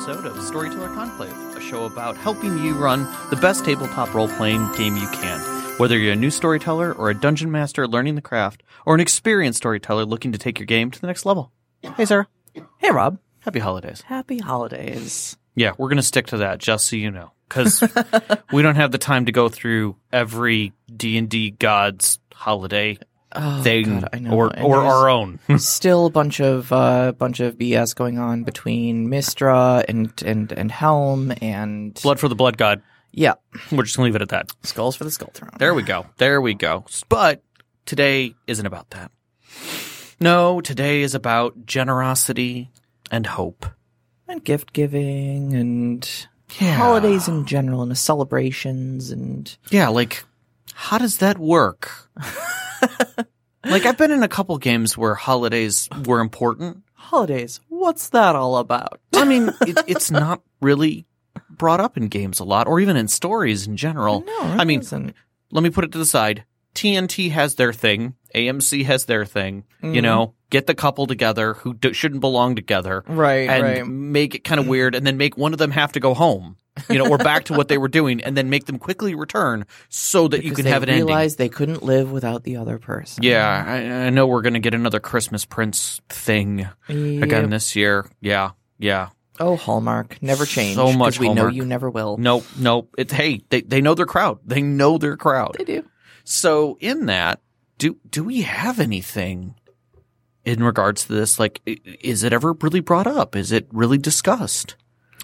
Episode of Storyteller Conclave, a show about helping you run the best tabletop role playing game you can. Whether you're a new storyteller or a dungeon master learning the craft, or an experienced storyteller looking to take your game to the next level. Hey, Sarah. Hey, Rob. Happy holidays. Happy holidays. Yeah, we're going to stick to that, just so you know, because we don't have the time to go through every D&D god's holiday Oh, thing God, know. or, or our own. Still a bunch of uh, bunch of BS going on between Mystra and and and Helm and Blood for the blood god. yeah, We're just going to leave it at that. skulls for the skull throne. There we go. There we go. But today isn't about that. No, today is about generosity and hope. and gift giving and Yeah. holidays in general and the celebrations and Yeah, like, how does that work? like, I've been in a couple games where holidays were important. holidays. What's that all about? I mean, it, it's not really brought up in games a lot, or even in stories in general. No, I mean, listen. let me put it to the side. TNT has their thing. AMC has their thing. You Mhm. know, get the couple together who d- shouldn't belong together. right, and right. make it kind of weird and then make one of them have to go home you know or back to what they were doing and then make them quickly return so that you can have an ending realized they couldn't live without the other person. yeah I, I know we're going to get another christmas prince thing Yep. again this year yeah yeah Oh, Hallmark, never change. So much we know you never will. nope nope it's hey they, they know their crowd they know their crowd They do. so in that do do we have anything in regards to this like is it ever really brought up is it really discussed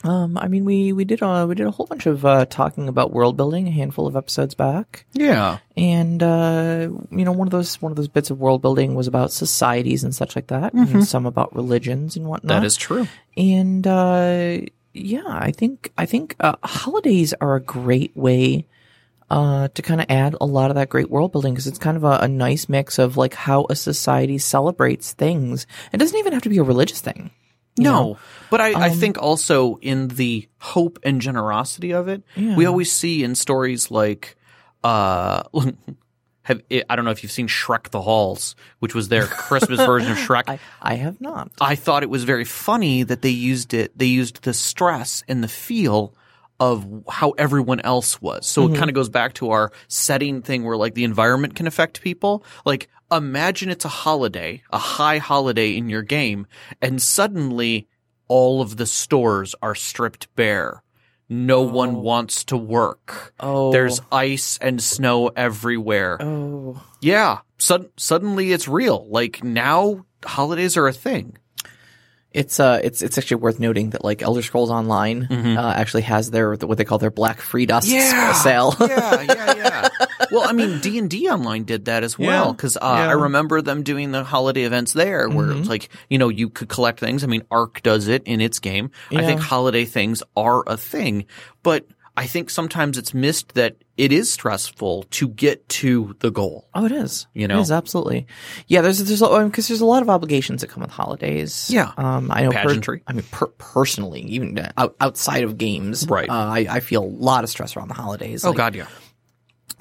Um, I mean, we we did uh, we did a whole bunch of uh, talking about world building a handful of episodes back, yeah and uh, you know, one of those one of those bits of world building was about societies and such like that, and some about religions and whatnot. Mm-hmm. that is true and uh, yeah, I think I think uh, holidays are a great way. Uh, to kind of add a lot of that great world building because it's kind of a, a nice mix of like how a society celebrates things. It doesn't even have to be a religious thing. No, know? but I, I Um, think also in the hope and generosity of it, we always see in stories like, uh, have, I don't know if you've seen Shrek the Halls, which was their Christmas version of Shrek. I, I have not. I thought it was very funny that they used it. They used the stress and the feel of how everyone else was. So it mm-hmm. kind of goes back to our setting thing where like the environment can affect people. Like imagine it's a holiday, a high holiday in your game and suddenly all of the stores are stripped bare. No oh. one wants to work. Oh, There's ice and snow everywhere. oh, Yeah. Sud- suddenly it's real. Like now holidays are a thing. It's uh, it's it's actually worth noting that like Elder Scrolls Online uh, actually has their what they call their Black Friday Yeah. sale. yeah, yeah, yeah. Well, I mean, D and D Online did that as well Yeah, because uh, yeah. I remember them doing the holiday events there, where it's like you know you could collect things. I mean, Arc does it in its game. I think holiday things are a thing, but I think sometimes it's missed that it is stressful to get to the goal. Oh, it is. You know? it is absolutely. Yeah, there's there's because there's a lot of obligations that come with holidays. Yeah. um, I know. per- Pageantry. I mean, per- personally, even uh, out, outside of games, Right. Uh, I, I feel a lot of stress around the holidays. Oh Like, God, yeah.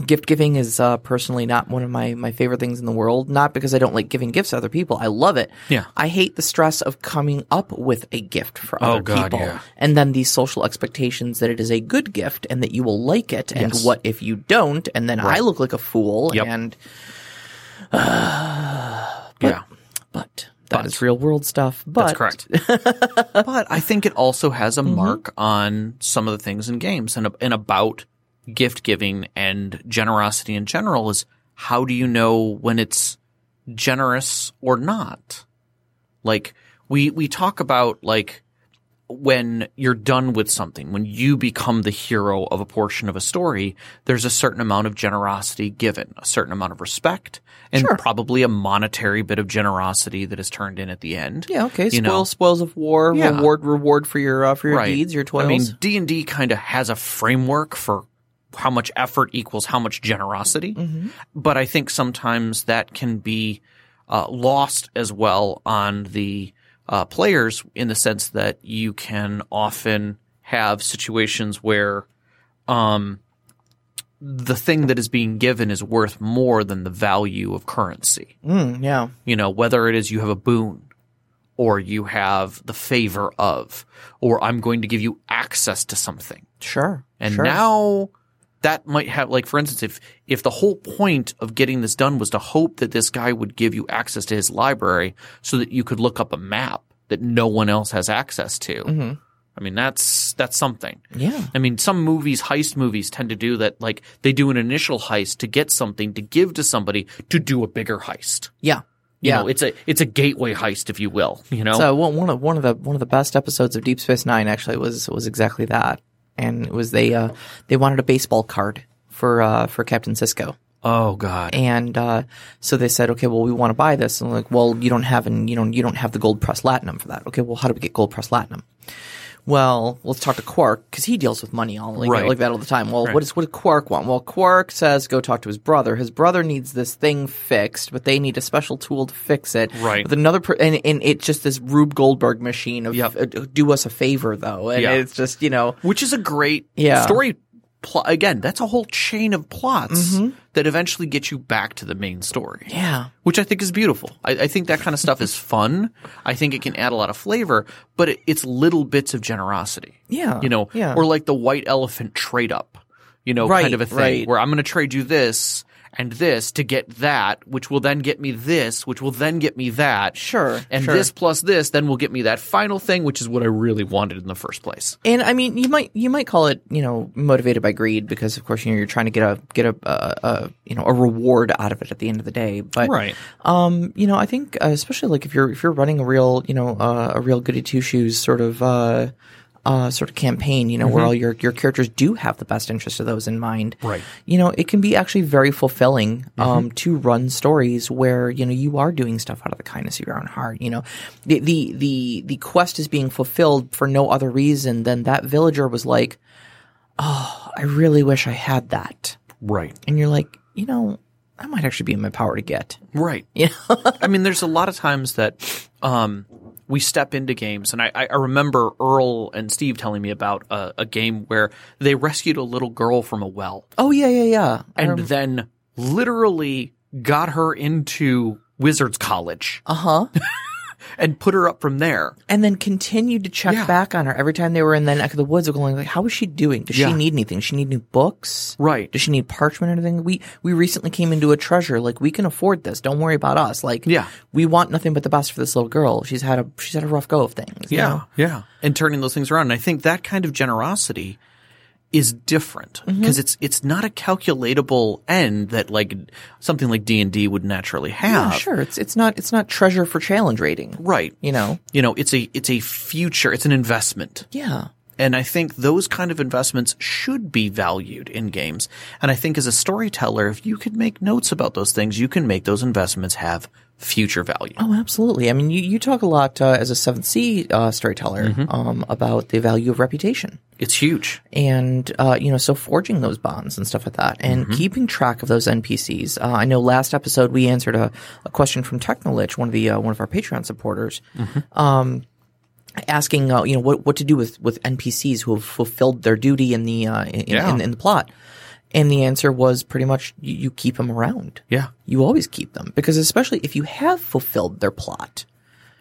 Gift giving is uh, personally not one of my my favorite things in the world. Not because I don't like giving gifts to other people. I love it. Yeah. I hate the stress of coming up with a gift for Oh, other God, people, yeah. and then these social expectations that it is a good gift and that you will like it. And Yes. what if you don't? And then I look like a fool. Yep. And yeah. but that is real world stuff. But That's correct. but I think it also has a mark on some of the things in games and, and about gift giving and generosity in general is how do you know when it's generous or not? Like we we talk about like when you're done with something, when you become the hero of a portion of a story, there's a certain amount of generosity given, a certain amount of respect, and Sure. probably a monetary bit of generosity that is turned in at the end. Yeah, okay. You Spoils, know. spoils of war, Yeah. reward, reward for your uh, for your deeds, your toils. I mean, D and D kind of has a framework for how much effort equals how much generosity, Mm-hmm. but I think sometimes that can be uh, lost as well on the uh, players in the sense that you can often have situations where um, the thing that is being given is worth more than the value of currency. Mm, yeah, You know, whether it is you have a boon or you have the favor of, or I'm going to give you access to something. sure. And sure. now that might have, like, for instance, if, if the whole point of getting this done was to hope that this guy would give you access to his library so that you could look up a map that no one else has access to. Mm-hmm. I mean, that's, that's something. yeah, I mean, some movies, heist movies tend to do that. Like they do an initial heist to get something to give to somebody to do a bigger heist. yeah, You yeah. know, it's a it's a gateway heist, if you will. You know, So one one of one of the one of the best episodes of Deep Space Nine actually was was exactly that, and it was they uh they wanted a baseball card for uh for Captain Sisko, oh god, and uh so they said, okay, well we want to buy this, and like, well you don't have and you don't you don't have the gold press latinum for that. Okay, well how do we get gold press latinum? Well, let's talk to Quark because he deals with money all like, Right. like that all the time. Well, what does what does Quark want? Well, Quark says go talk to his brother. His brother needs this thing fixed, but they need a special tool to fix it. Right. With another, per- and, and it's just this Rube Goldberg machine of Yep. uh, do us a favor though, and Yeah. it's just you know which is a great Yeah. story. Plot again. That's a whole chain of plots Mm-hmm. that eventually get you back to the main story. yeah which I think is beautiful. I, I think that kind of stuff is fun. I think it can add a lot of flavor, but it, it's little bits of generosity. yeah You know, yeah or like the white elephant trade up, you know, Right, kind of a thing right. where I'm going to trade you this and this to get that, which will then get me this, which will then get me that. Sure, And sure. this plus this then will get me that final thing, which is what I really wanted in the first place. And I mean, you might you might call it you know motivated by greed because of course you know you're trying to get a get a, a, a you know a reward out of it at the end of the day. But Right. um, you know, I think uh, especially like if you're if you're running a real you know uh, a real goody two shoes sort of uh, uh, sort of campaign, you know, where all your your characters do have the best interest of those in mind. Right. You know, it can be actually very fulfilling um, to run stories where you know you are doing stuff out of the kindness of your own heart. You know, the the the the quest is being fulfilled for no other reason than that villager was like, "Oh, I really wish I had that," Right. and you're like, you know, that might actually be in my power to get. Right. You know? I mean, there's a lot of times that um, we step into games, and I, I remember Earl and Steve telling me about a, a game where they rescued a little girl from a well, oh yeah, yeah, yeah. and then literally got her into Wizards College Uh huh. and put her up from there. and then continued to check Yeah. back on her every time they were in the neck of the woods. Going like, how is she doing? Does Yeah. she need anything? Does she need new books? Right. Does she need parchment or anything? We we recently came into a treasure. Like we can afford this. Don't worry about us. Like Yeah. we want nothing but the best for this little girl. She's had a she's had a rough go of things. you know? yeah. And turning those things around. And I think that kind of generosity is different Mm-hmm. because it's it's not a calculatable end that like something like D and D would naturally have. Yeah, sure. It's it's not it's not treasure for challenge rating. Right. You know. You know, it's a it's a future, it's an investment. Yeah. And I think those kind of investments should be valued in games. And I think as a storyteller, if you could make notes about those things, you can make those investments have future value. Oh, absolutely. I mean, you, you talk a lot uh, as a Seventh Sea uh, storyteller Mm-hmm. um, about the value of reputation. It's huge. and uh, you know, so forging those bonds and stuff like that, and keeping track of those NPCs. Uh, I know last episode we answered a, a question from Technolich, one of the uh, one of our Patreon supporters, um, asking uh, you know what what to do with with NPCs who have fulfilled their duty in the uh, in, Yeah. in, in the plot. And the answer was pretty much you, you keep them around. Yeah. You always keep them because especially if you have fulfilled their plot,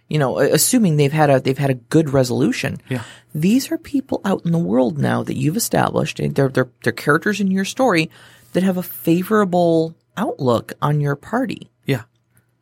you know, assuming they've had a they've had a good resolution. Yeah. These are people out in the world now that you've established. and They're they're they're characters in your story that have a favorable outlook on your party.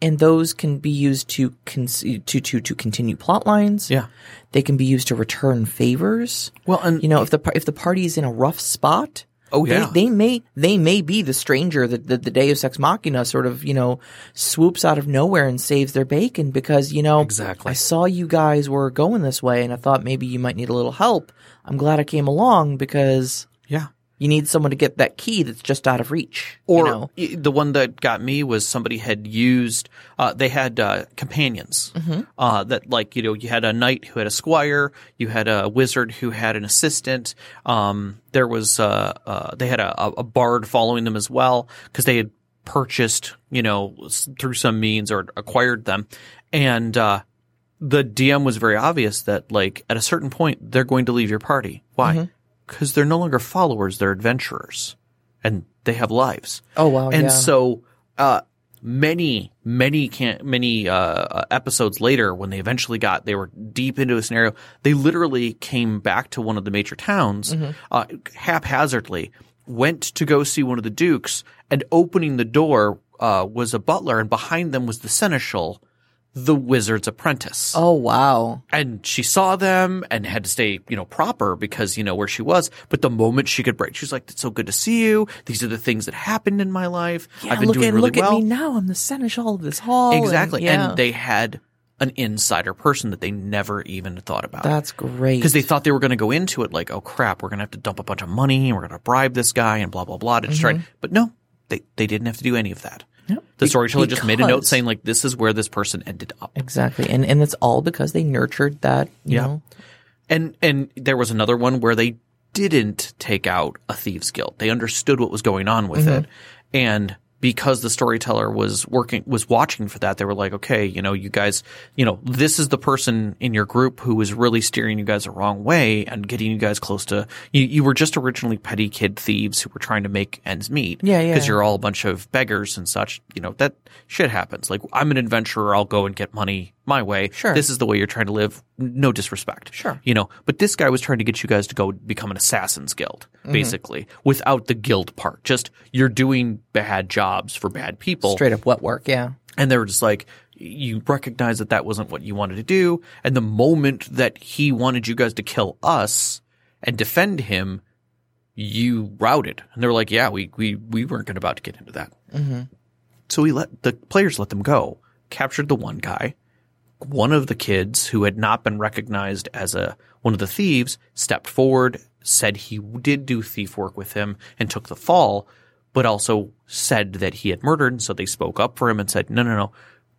And those can be used to con- to to to continue plot lines. Yeah. They can be used to return favors. Well, and You know, if the if the party is in a rough spot, Oh, yeah. They, they may they may be the stranger that the, the Deus Ex Machina sort of you know swoops out of nowhere and saves their bacon because you know Exactly. I saw you guys were going this way and I thought maybe you might need a little help. I'm glad I came along because Yeah. You need someone to get that key that's just out of reach. Or you know? the one that got me was somebody had used. Uh, they had uh, companions. Uh, that like you know you had a knight who had a squire. You had a wizard who had an assistant. Um, there was uh, uh, they had a, a bard following them as well because they had purchased you know through some means or acquired them, and uh, the DM was very obvious that like at a certain point they're going to leave your party. Why? Because they're no longer followers; they're adventurers, and they have lives. Oh wow, And yeah. so, uh, many, many can many uh, uh, episodes later, when they eventually got, they were deep into a scenario. They literally came back to one of the major towns Mm-hmm. uh, haphazardly, went to go see one of the dukes, and opening the door uh, was a butler, and behind them was the seneschal, the wizard's apprentice oh wow, and she saw them and had to stay, you know, proper because, you know, where she was. But the moment she could break, she was like, it's so good to see you. These are the things that happened in my life. yeah, I've been look doing really look well. at me now. I'm the seneschal of this hall. and- Exactly. yeah. And they had an insider person that they never even thought about. that's great because they thought they were going to go into it like, oh crap, we're going to have to dump a bunch of money and we're going to bribe this guy and blah, blah, blah to try. Mm-hmm. But no, they, they didn't have to do any of that. The storyteller just made a note saying like, this is where this person ended up. exactly, and and it's all because they nurtured that. You Yeah. know, And and there was another one where they didn't take out a thieves guild. They understood what was going on with mm-hmm. it. And because the storyteller was working was watching for that, they were like, okay, you know, you guys, you know, this is the person in your group who is really steering you guys the wrong way and getting you guys close to you you were just originally petty kid thieves who were trying to make ends meet. Yeah, yeah. Because you're all a bunch of beggars and such. You know, that shit happens. Like I'm an adventurer, I'll go and get money my way. Sure. This is the way you're trying to live. No disrespect. Sure. You know, but this guy was trying to get you guys to go become an assassin's guild, Mm-hmm. basically, without the guild part. Just you're doing bad jobs for bad people. straight up wet work. Yeah, And they were just like, you recognize that that wasn't what you wanted to do. And the moment that he wanted you guys to kill us and defend him, you routed. And they were like, yeah, we, we, we weren't gonna about to get into that. So we let the players let them go, captured the one guy. One of the kids who had not been recognized as a one of the thieves stepped forward, said he did do thief work with him and took the fall, but also said that he had murdered. So they spoke up for him and said, no, no, no,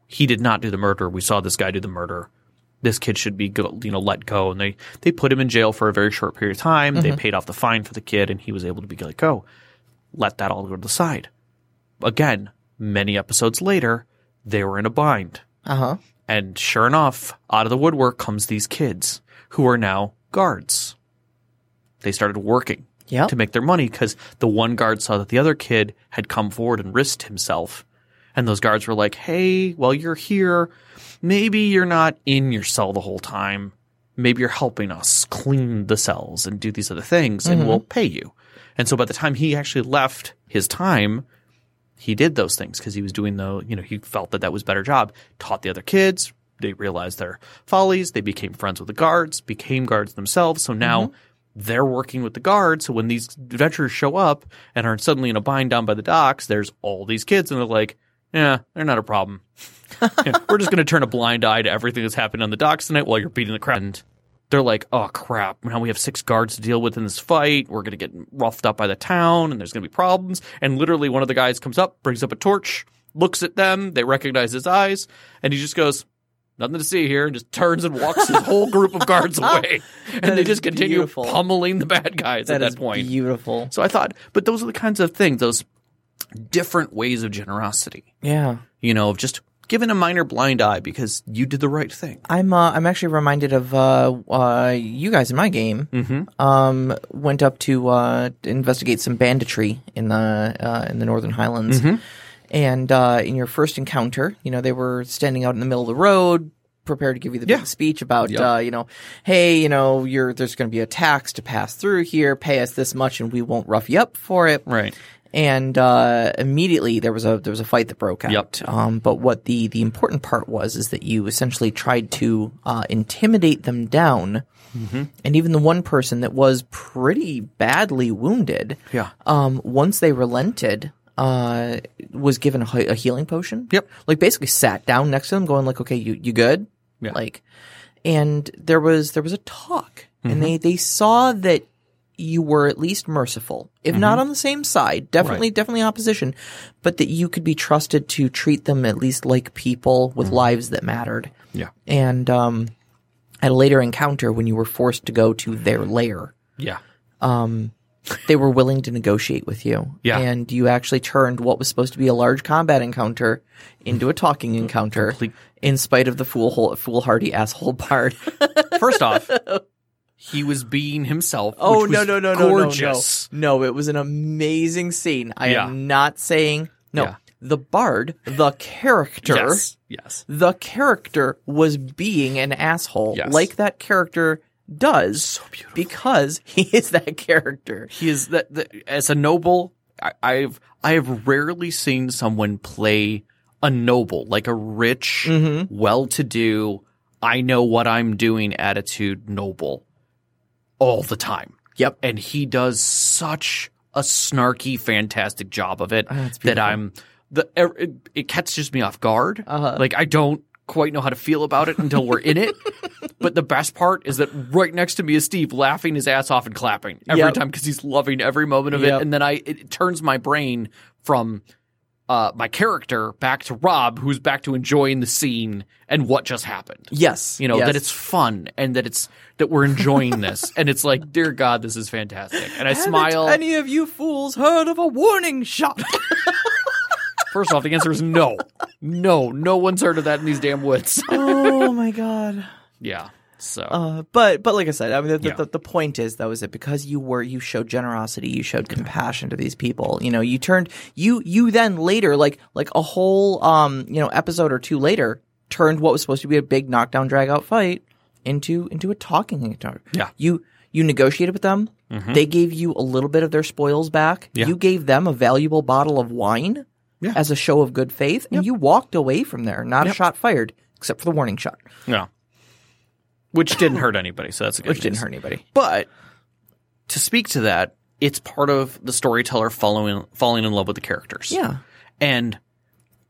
he did not do the murder. We saw this guy do the murder. This kid should be, go, you know, let go. And they, they put him in jail for a very short period of time. They paid off the fine for the kid and he was able to be let go. Let that all go to the side. Again, many episodes later, they were in a bind. uh huh. And sure enough, out of the woodwork comes these kids who are now guards. They started working Yep. to make their money because the one guard saw that the other kid had come forward and risked himself. And those guards were like, hey, while you're here, maybe you're not in your cell the whole time. Maybe you're helping us clean the cells and do these other things and mm-hmm. we'll pay you. And so by the time he actually left his time, he did those things because he was doing the, you know, he felt that that was a better job. Taught the other kids. They realized their follies. They became friends with the guards, became guards themselves. So now mm-hmm. they're working with the guards. So when these adventurers show up and are suddenly in a bind down by the docks, there's all these kids and they're like, yeah, they're not a problem. Yeah, we're just going to turn a blind eye to everything that's happened on the docks tonight while you're beating the crap. And they're like, oh crap, now we have six guards to deal with in this fight. We're going to get roughed up by the town and there's going to be problems. And literally one of the guys comes up, brings up a torch, looks at them. They recognize his eyes and he just goes, nothing to see here and just turns and walks his whole group of guards away. and they just continue beautiful. pummeling the bad guys That at that point. beautiful. So I thought, but those are the kinds of things, those different ways of generosity, Yeah. you know, of just giving a minor blind eye because you did the right thing. I'm uh, I'm actually reminded of uh, uh, you guys in my game. Mm-hmm. Um, went up to uh, investigate some banditry in the uh, in the Northern Highlands, and uh, in your first encounter, you know they were standing out in the middle of the road, prepared to give you the Yeah. big speech about Yep. uh, you know, hey, you know, you're there's going to be a tax to pass through here, pay us this much, and we won't rough you up for it. Right. And uh, immediately there was a there was a fight that broke out. Yep. Um, but what the the important part was is that you essentially tried to uh, intimidate them down, Mm-hmm. and even the one person that was pretty badly wounded. Yeah. Um, once they relented. Uh, was given a, a healing potion. Yep. Like basically sat down next to them, going like, "Okay, you you good?" Yeah. Like, and there was there was a talk, Mm-hmm. and they they saw that you were at least merciful, if not mm-hmm. on the same side, definitely definitely opposition, but that you could be trusted to treat them at least like people with mm-hmm. lives that mattered. Yeah. And um, at a later encounter, when you were forced to go to their lair, Yeah. Um, they were willing to negotiate with you. Yeah. And you actually turned what was supposed to be a large combat encounter into a talking encounter, Complete- in spite of the fool foolhardy asshole part. First off, he was being himself. Oh which no was no no no gorgeous. no no! No, it was an amazing scene. I Yeah. am not saying no. Yeah. The bard, the character, Yes. Yes. the character was being an asshole, Yes. like that character does, So beautiful. because he is that character. He is that, that as a noble. I, I've I have rarely seen someone play a noble like a rich, Mm-hmm. well-to-do, I know what I'm doing attitude noble all the time. Yep. and he does such a snarky, fantastic job of it Oh, that. I'm the er, it, it catches me off guard. Uh-huh. Like I don't quite know how to feel about it until we're in it. But the best part is that right next to me is Steve laughing his ass off and clapping every Yep. time because he's loving every moment of Yep. it. And then I it turns my brain from uh, my character back to Rob, who's back to enjoying the scene and what just happened. Yes, You know, yes. that it's fun and that it's that we're enjoying this. and it's like, dear God, this is fantastic. And I Haven't smile. Any of you fools heard of a warning shot? First off, the answer is no. No, no one's heard of that in these damn woods. oh my god. yeah. So Uh, but but like I said, I mean, the, Yeah. the, the point is though is that because you were you showed generosity, you showed compassion to these people. You know, you turned you you then later like like a whole um you know episode or two later turned what was supposed to be a big knockdown drag out fight into into a talking encounter. Yeah. you you negotiated with them. They gave you a little bit of their spoils back. Yeah. You gave them a valuable bottle of wine Yeah. as a show of good faith, and you walked away from there, not a shot fired, except for the warning shot, yeah. Which didn't hurt anybody, so that's a good which didn't news. hurt anybody. But to speak to that, it's part of the storyteller following falling in love with the characters. Yeah. And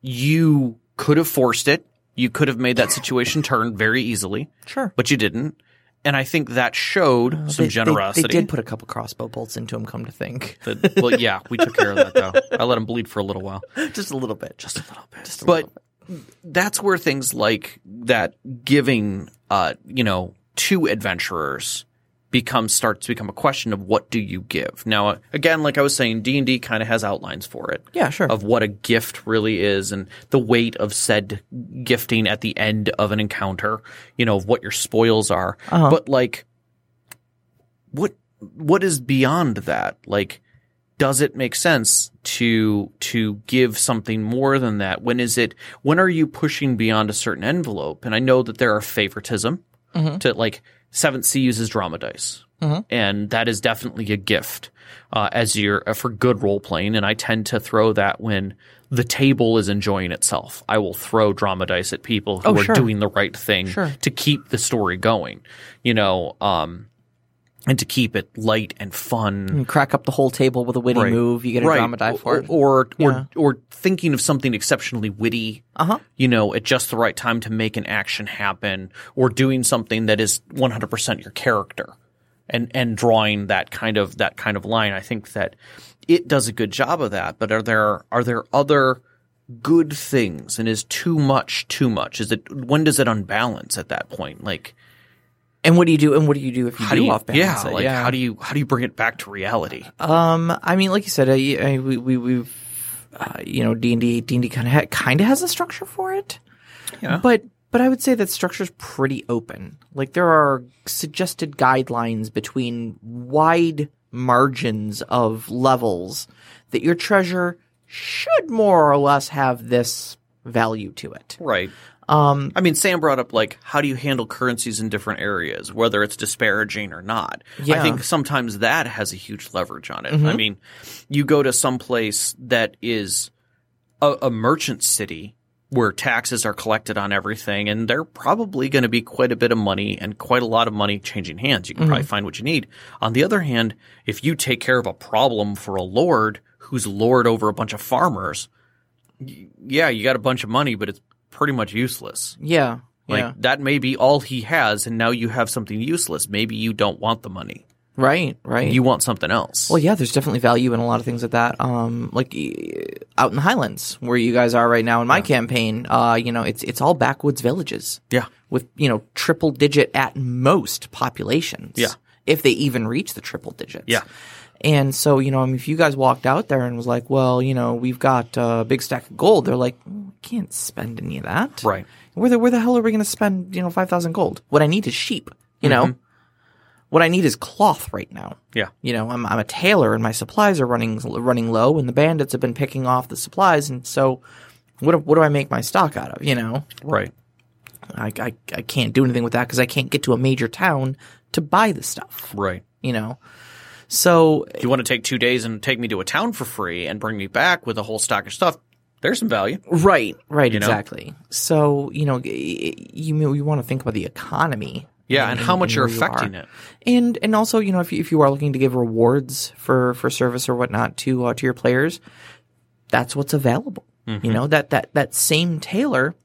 you could have forced it. You could have made that situation turn very easily, Sure. but you didn't. And I think that showed some Uh, They- they- generosity. They, did put a couple crossbow bolts into him. Come to think, That- well, yeah, we took care of that though. I let him bleed for a little while. just a little bit, just a little bit, just a But little that's where things like that giving, uh, you know, to adventurers becomes starts to become a question of what do you give. Now, again, like I was saying, D and D kind of has outlines for it. Yeah, sure. Of what a gift really is, and the weight of said gifting at the end of an encounter. You know, of what your spoils are. Uh-huh. But like, what what is beyond that? Like, does it make sense to to give something more than that? When is it? When are you pushing beyond a certain envelope? And I know that there are favoritism to like Seventh Sea uses drama dice, and that is definitely a gift uh, as you're uh, for good role playing. And I tend to throw that when the table is enjoying itself. I will throw drama dice at people who Oh, are sure. doing the right thing Sure. to keep the story going. You know, um, and to keep it light and fun. You crack up the whole table with a witty Right. move. You get a Right. drama die for or, it. or or Yeah. or thinking of something exceptionally witty, Uh huh. you know, at just the right time to make an action happen, or doing something that is 100% your character, and and drawing that kind of that kind of line. I think that it does a good job of that. But are there are there other good things, and is too much too much? Is it when does it unbalance at that point? Like And what do you do? And what do you do if you how do, do you off balance yeah, it? like how do you how do you bring it back to reality? Um, I mean, like you said, y- uh, we we we've uh, you know D and D D and D kind of ha- kind of has a structure for it. Yeah. But but I would say that structure's pretty open. Like there are suggested guidelines between wide margins of levels that your treasure should more or less have this value to it. Right. Um, I mean, Sam brought up like how do you handle currencies in different areas, whether it's disparaging or not. I think sometimes that has a huge leverage on it. I mean, you go to some place that is a, a merchant city where taxes are collected on everything, and they're probably going to be quite a bit of money and quite a lot of money changing hands. You can probably find what you need. On the other hand, if you take care of a problem for a lord who's lord over a bunch of farmers, yeah, you got a bunch of money, but it's pretty much useless. yeah, Like yeah, that may be all he has, and now you have something useless. Maybe you don't want the money. right, right. You want something else. Well, yeah, there's definitely value in a lot of things like that. Um, like out in the Highlands, where you guys are right now in my campaign, uh, you know, it's it's all backwoods villages yeah. with you know triple digit at most populations. Yeah. if they even reach the triple digits. Yeah. And so, you know, I mean, if you guys walked out there and was like, well, you know, we've got a big stack of gold, they're like, "Mm, can't spend any of that. Right. Where the, where the hell are we going to spend, you know, 5,000 gold? What I need is sheep, you know? What I need is cloth right now. Yeah. You know, I'm, I'm a tailor and my supplies are running, running low and the bandits have been picking off the supplies. And so what, do- what do I make my stock out of? You know, Right. I, I, I can't do anything with that because I can't get to a major town to buy the stuff, Right. you know? So If you want to take two days and take me to a town for free and bring me back with a whole stock of stuff, there's some value. Right, right, You know? exactly. So you know, you you want to think about the economy. Yeah, in- and how much in you're where you affecting it. and and also you know if you, if you are looking to give rewards for for service or whatnot to uh, to your players, that's what's available. Mm-hmm. You know that that that same tailor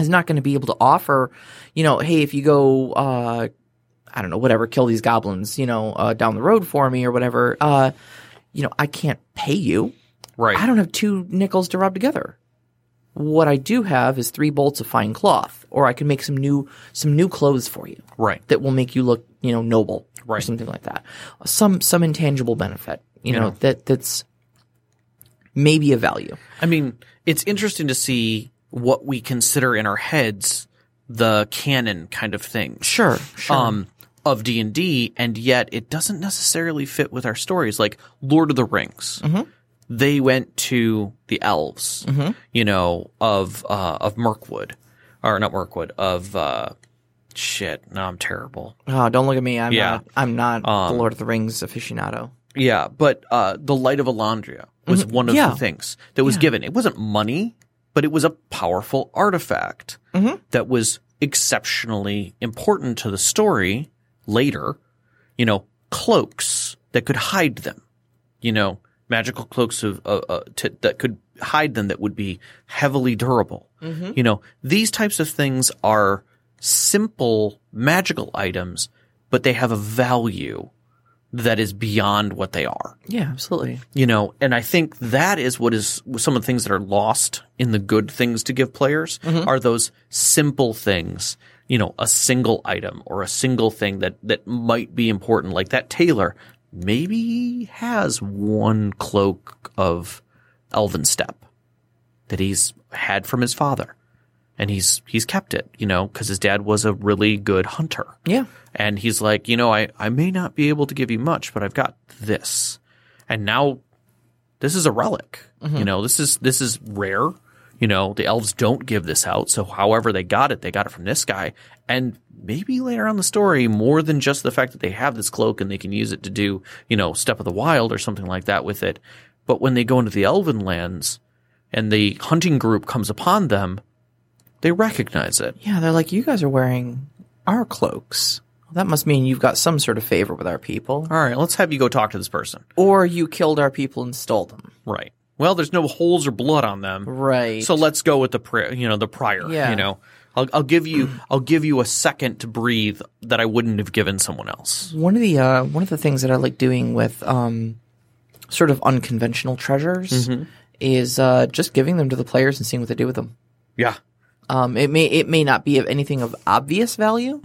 is not going to be able to offer, you know, hey, if you go, uh, I don't know, whatever, kill these goblins, you know, uh, down the road for me or whatever. Uh, you know, I can't pay you. Right. I don't have two nickels to rub together. What I do have is three bolts of fine cloth, or I can make some new some new clothes for you right. that will make you look, you know, noble or something like that. Some some intangible benefit, you know, that that's maybe a value. I mean, it's interesting to see what we consider in our heads the canon kind of thing. Sure, sure. um, of D and D, and yet it doesn't necessarily fit with our stories. Like Lord of the Rings, they went to the elves, you know, of uh, of Mirkwood, or not Mirkwood, of uh, shit. No, I'm terrible. oh, don't look at me. I'm yeah. not. I'm not Um, the Lord of the Rings aficionado. Yeah, but uh, the Light of Alandria was one of Yeah. the things that was given. It wasn't money, but it was a powerful artifact that was exceptionally important to the story later. You know, cloaks that could hide them. You know, magical cloaks of uh, uh, that could hide them that would be heavily durable. You know, these types of things are simple magical items, but they have a value that is beyond what they are. Yeah, absolutely. You know, and I think that is what is some of the things that are lost in the good things to give players are those simple things. You know, a single item or a single thing that that might be important, like that tailor maybe has one cloak of elven step that he's had from his father, and he's he's kept it. You know, because his dad was a really good hunter. Yeah. And he's like, you know, I, I may not be able to give you much, but I've got this. And now this is a relic. Mm-hmm. You know, this is this is rare. You know, the elves don't give this out. So however they got it, they got it from this guy. And maybe later on the story, more than just the fact that they have this cloak and they can use it to do, you know, Step of the Wild or something like that with it. But when they go into the elven lands and the hunting group comes upon them, they recognize it. Yeah, they're like, you guys are wearing our cloaks. Well, that must mean you've got some sort of favor with our people. All right, let's have you go talk to this person. Or you killed our people and stole them. Right. Well, there's no holes or blood on them. Right. So let's go with the pri- you know the prior. Yeah. You know, I'll, I'll give you I'll give you a second to breathe that I wouldn't have given someone else. one of the uh, one of the things that I like doing with um, sort of unconventional treasures is uh, just giving them to the players and seeing what they do with them. Yeah. Um, it may it may not be of anything of obvious value,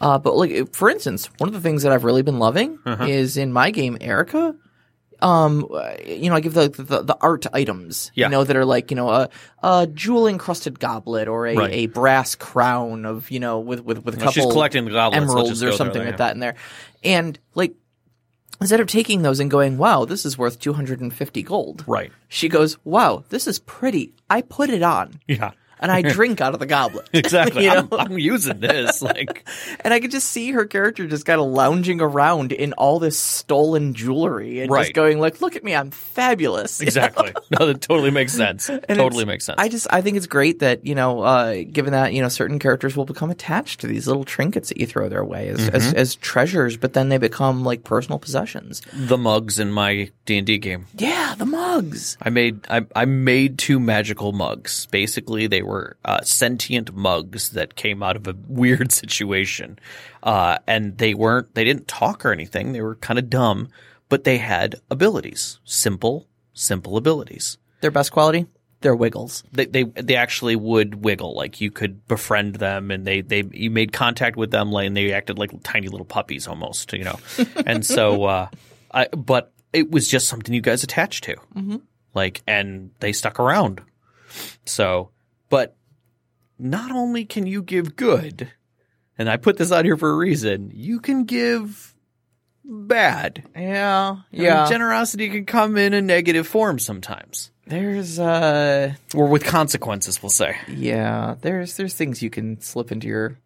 uh, but like for instance, one of the things that I've really been loving is in my game Erica. Um, you know, I give the the, the art items, Yeah. you know, that are like you know a, a jewel encrusted goblet or a, Right. a brass crown of you know with with with a Well, she's collecting the goblets. Emeralds or go there, something yeah. like that in there, and like instead of taking those and going, wow, this is worth two hundred and fifty gold, Right. She goes, wow, this is pretty. I put it on. Yeah. And I drink out of the goblet. Exactly. You I'm. I'm using this. Like, And I could just see her character just kind of lounging around in all this stolen jewelry and Right. just going like, "Look at me, I'm fabulous." exactly. no, that totally makes sense. And totally makes sense. I just I think it's great that you know, uh, given that you know certain characters will become attached to these little trinkets that you throw their way as, as, Mm-hmm. as treasures, but then they become like personal possessions. the mugs in my D and D game. Yeah, the mugs. I made I, I made two magical mugs. Basically, they were uh, sentient mugs that came out of a weird situation, uh, and they weren't they didn't talk or anything. They were kind of dumb, but they had abilities. Simple, simple abilities. Their best quality, their wiggles. They they they actually would wiggle. Like you could befriend them, and they they you made contact with them, like, and they acted like tiny little puppies almost. You know, and so uh, I but it was just something you guys attached to like and they stuck around so but not only can you give good and i put this out here for a reason you can give bad. Yeah, I mean, generosity can come in a negative form sometimes. There's uh, or with consequences we'll say. Yeah, there's there's things you can slip into your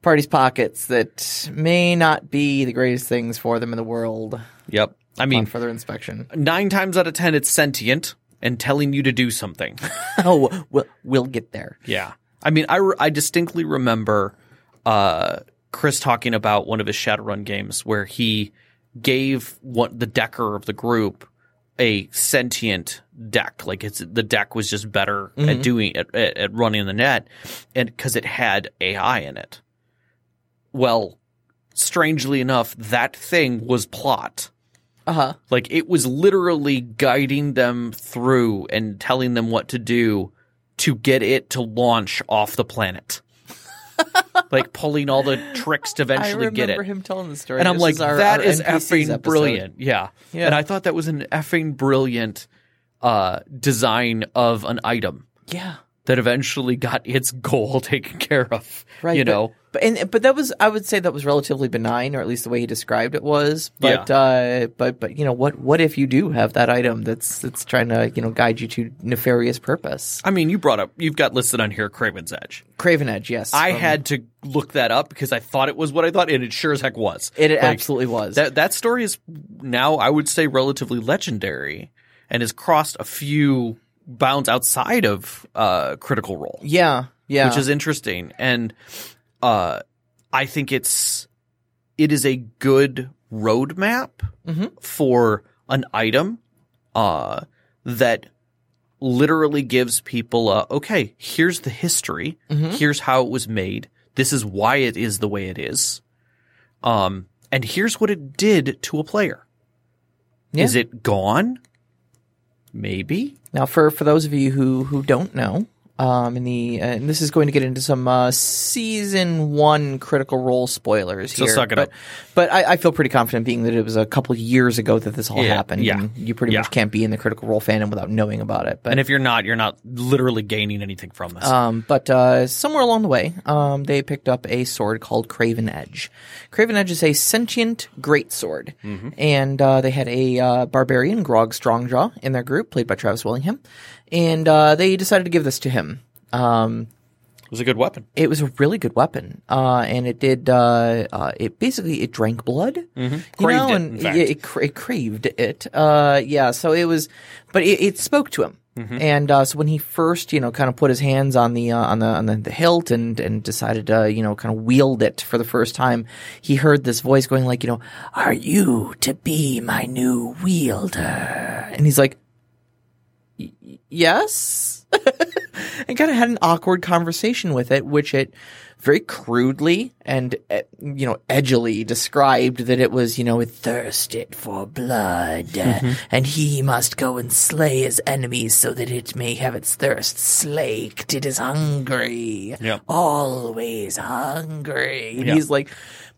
party's pockets that may not be the greatest things for them in the world. Yep. I on mean further inspection. nine times out of ten it's sentient and telling you to do something oh, we'll, we'll get there. Yeah. I mean, I, re- I distinctly remember uh, Chris talking about one of his Shadowrun games where he gave one, the decker of the group a sentient deck. Like it's the deck was just better at doing at, at, at running the net, and because it had AI in it. Well, strangely enough, that thing was plot. Uh huh. Like it was literally guiding them through and telling them what to do to get it to launch off the planet. like pulling all the tricks to eventually get it. I remember him telling the story. And I'm This like, our- that our is NPCs effing episode. brilliant. Yeah. Yeah. And I thought that was an effing brilliant uh, design of an item Yeah. That eventually got its goal taken care of. Right. You but- know? But and but that was I would say that was relatively benign, or at least the way he described it was. But uh but but you know what what if you do have that item that's that's trying to, you know, guide you to nefarious purpose? I mean, you brought up, you've got listed on here Craven's Edge. Craven Edge, yes. I from- had to look that up because I thought it was what I thought, and it sure as heck was. it, it Like, absolutely was. That that story is now, I would say, relatively legendary, and has crossed a few bounds outside of uh, Critical Role, yeah. Yeah. which is interesting. And uh, I think it's it is a good roadmap Mhm. for an item uh, that literally gives people a okay. Here's the history. Mhm. Here's how it was made. This is why it is the way it is. Um, and here's what it did to a player. Yeah. Is it gone? Maybe. Now, for for those of you who who don't know, um, in the uh, and this is going to get into some uh, season one critical role spoilers So here. suck it but up. but I, I feel pretty confident, being that it was a couple years ago that this all Yeah, happened. yeah, you pretty yeah. much can't be in the critical role fandom without knowing about it. But And if you're not, you're not literally gaining anything from this. um, but uh, somewhere along the way, um, they picked up a sword called Craven Edge. Craven Edge is a sentient greatsword, and uh, they had a uh, barbarian, Grog Strongjaw, in their group, played by Travis Willingham, and uh, they decided to give this to him. Um, it was a good weapon. it was a really good weapon, uh, and it did. Uh, uh, it basically it drank blood, Mm-hmm. you Craved know, it, and. It, it, cra- it craved it. Uh, yeah, so it was, but it, it spoke to him, Mm-hmm. and uh, so when he first, you know, kind of put his hands on the uh, on the on the, the hilt and and decided to, you know, kind of wield it for the first time, he heard this voice going like, you know, "Are you to be my new wielder?" And he's like, "Y- y- "Yes." and kind of had an awkward conversation with it, which it very crudely and uh, you know edgily described that it was you know it thirsted for blood, uh, and he must go and slay his enemies so that it may have its thirst slaked. It is hungry, Yep. always hungry. And Yeah. he's like,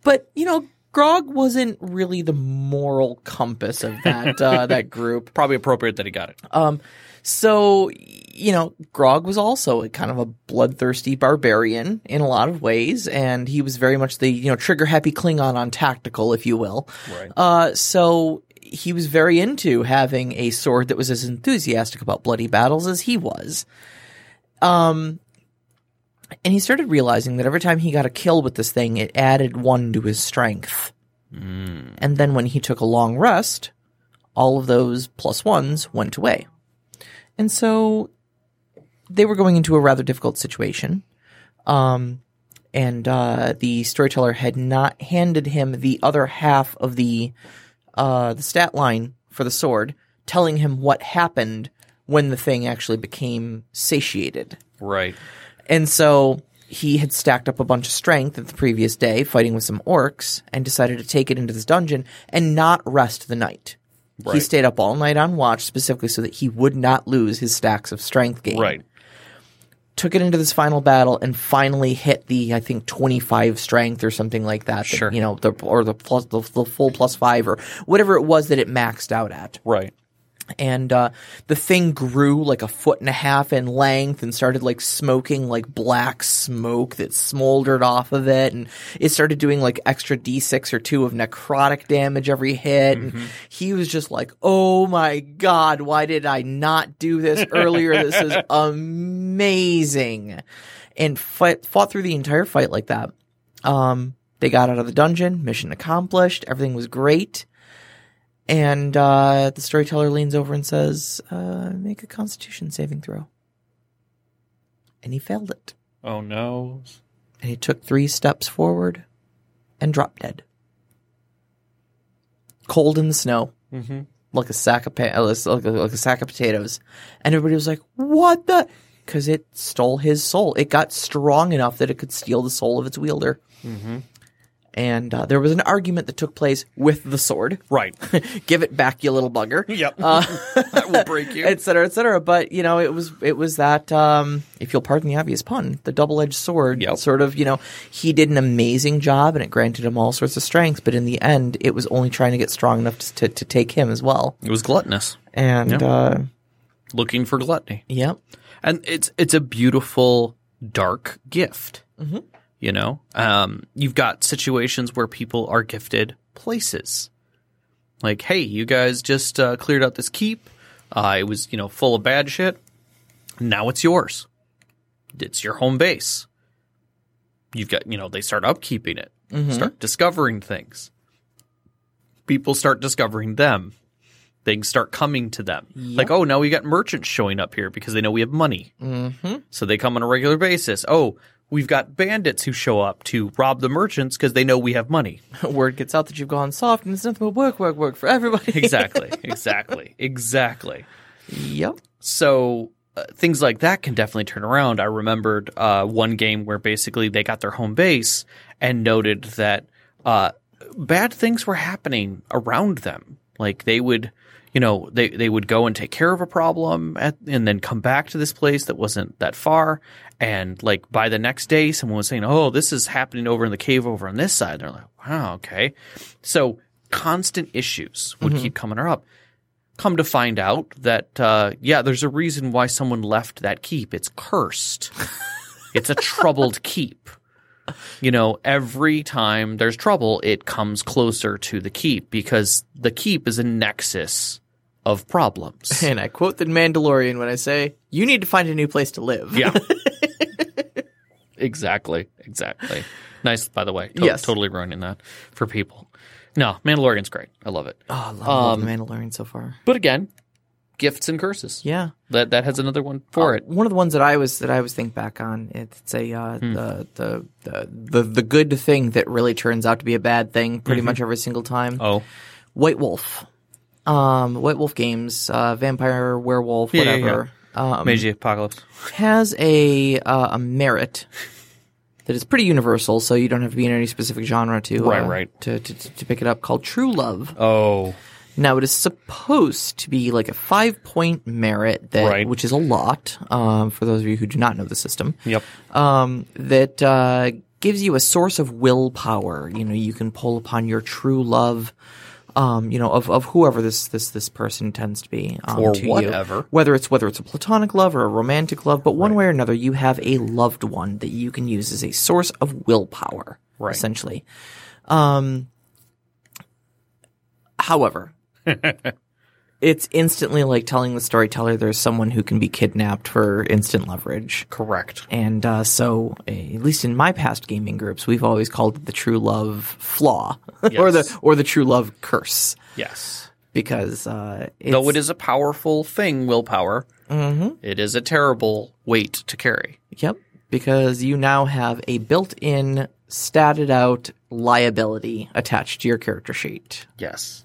but you know. Grog wasn't really the moral compass of that uh, that group. Probably appropriate that he got it. Um, so you know, Grog was also a kind of a bloodthirsty barbarian in a lot of ways, and he was very much the you know trigger happy Klingon on tactical, if you will. Right. Uh, so he was very into having a sword that was as enthusiastic about bloody battles as he was. Um, And he started realizing that every time he got a kill with this thing, it added one to his strength. And then when he took a long rest, all of those plus ones went away. And so they were going into a rather difficult situation. Um, and uh, the storyteller had not handed him the other half of the uh, the stat line for the sword, telling him what happened when the thing actually became satiated. Right. And so he had stacked up a bunch of strength the previous day fighting with some orcs and decided to take it into this dungeon and not rest the night. He stayed up all night on watch specifically so that he would not lose his stacks of strength gain. Right. Took it into this final battle and finally hit the I think 25 strength or something like that. Sure. you know, the or the plus the, the full plus 5 or whatever it was that it maxed out at Right. And uh, the thing grew like a foot and a half in length and started like smoking like black smoke that smoldered off of it. And it started doing like extra d6 or 2 of necrotic damage every hit. And he was just like oh my god why did i not do this earlier? This is amazing. And fight, fought through the entire fight like that. Um, they got out of the dungeon. Mission accomplished. Everything was great and uh, the storyteller leans over and says, uh, "Make a Constitution saving throw." And he failed it. Oh no. And he took three steps forward and dropped dead, cold in the snow, mm-hmm. like a sack of pa- uh, like, a, like a sack of potatoes. And everybody was like, "What the?" Because it stole his soul. It got strong enough that it could steal the soul of its wielder. Mm-hmm. And uh, there was an argument that took place with the sword. Right. Give it back, you little bugger. yep. that will break you. et cetera, et cetera. But you know, it was it was that um, if you'll pardon the obvious pun, the double edged sword. Yep. Sort of, you know, he did an amazing job, and it granted him all sorts of strength. But in the end, it was only trying to get strong enough to to, to take him as well. It was gluttonous. And Yep. uh, Looking for gluttony. yep, and it's it's a beautiful dark gift. Mm-hmm. You know, um, you've got situations where people are gifted places. Like, hey, you guys just uh, cleared out this keep. Uh, it was you know full of bad shit. Now it's yours. It's your home base. You've got you know they start upkeeping it, start discovering things. People start discovering them. Things start coming to them. Like, oh, now we got merchants showing up here because they know we have money. So they come on a regular basis. Oh, we've got bandits who show up to rob the merchants because they know we have money. word gets out that you've gone soft, and it's nothing but work, work, work for everybody. Exactly. exactly. Exactly. yep. So uh, things like that can definitely turn around. I remembered uh, one game where basically they got their home base and noted that uh, bad things were happening around them. Like they would, you know, they, they would go and take care of a problem at, and then come back to this place that wasn't that far. And like by the next day, someone was saying, "Oh, this is happening over in the cave over on this side." They're like, "Wow, okay." So constant issues would keep coming up come to find out that uh, yeah, there's a reason why someone left that keep. It's cursed. it's a troubled keep. You know, every time there's trouble, it comes closer to the keep because the keep is a nexus of problems. And I quote the Mandalorian when I say, "You need to find a new place to live." yeah. exactly. Exactly. Nice, by the way. To- Yes. Totally ruining that for people. No, Mandalorian's great. I love it. Oh, I love, love the um, Mandalorian so far. But again, gifts and curses. Yeah. That that has another one for uh, it. One of the ones that I was that I was think back on. It's a uh, hmm. the, the the the the good thing that really turns out to be a bad thing pretty mm-hmm. much every single time. Oh. White Wolf, um, White Wolf games, uh, vampire, werewolf, Yeah, yeah, whatever, Um, Mage Apocalypse. has a uh, a merit that is pretty universal. So you don't have to be in any specific genre to Right, uh, right. to, to to pick it up. Called True Love. Oh. Now it is supposed to be like a five point merit that, Right. which is a lot um, for those of you who do not know the system. Yep. Um, that uh, gives you a source of willpower. You know, you can pull upon your true love. Um, you know, of, of whoever this this this person tends to be, um, Or to you. whatever. Whether it's whether it's a platonic love or a romantic love, but one way or another, you have a loved one that you can use as a source of willpower, Right. essentially. Um, however, it's instantly like telling the storyteller there's someone who can be kidnapped for instant leverage. Correct. And uh, so, at least in my past gaming groups, we've always called it the true love flaw, or the or the true love curse, Yes. because uh, it's, Though it is a powerful thing, willpower, it is a terrible weight to carry. Yep, because you now have a built-in, statted out liability attached to your character sheet. Yes.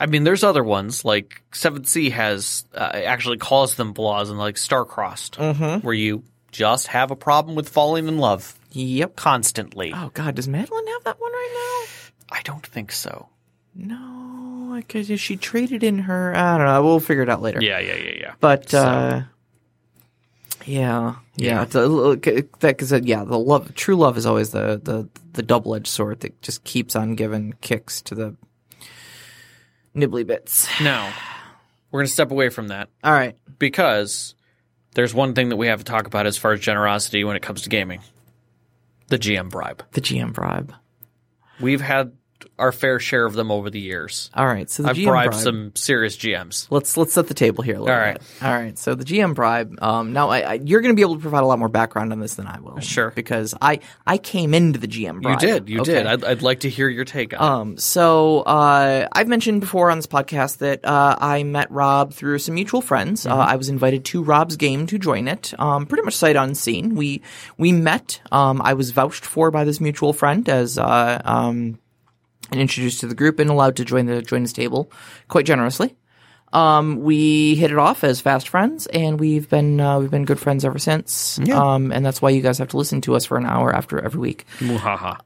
I mean, there's other ones like Seventh Sea has uh, actually calls them flaws, and like Starcrossed, Mm-hmm. where you just have a problem with falling in love Yep. constantly. Oh God, does Madeline have that one right now? I don't think so. No, because she traded in her. I don't know. We'll figure it out later. Yeah, yeah, yeah, yeah. But So- uh, yeah, yeah, little- that because yeah, the love, true love is always the the the double edged sword that just keeps on giving kicks to the nibbly bits. Now, we're gonna step away from that All right, because there's one thing that we have to talk about as far as generosity when it comes to gaming: the GM bribe. the GM bribe. We've had our fair share of them over the years. All right, so the I've GM bribed bribe. some serious GMs. Let's let's set the table here a little All right. bit. All right. So the GM bribe. Um, now I, I, you're going to be able to provide a lot more background on this than I will. Sure. Because I I came into the GM You did, you Okay. did. I'd, I'd like to hear your take on it. Um, so uh, I've mentioned before on this podcast that uh, I met Rob through some mutual friends. Uh, I was invited to Rob's game to join it, um, pretty much sight unseen. We we met. Um, I was vouched for by this mutual friend as uh, um, and introduced to the group and allowed to join the join his table quite generously. Um, we hit it off as fast friends, and we've been uh, we've been good friends ever since. Um, and that's why you guys have to listen to us for an hour after every week. Muhaha.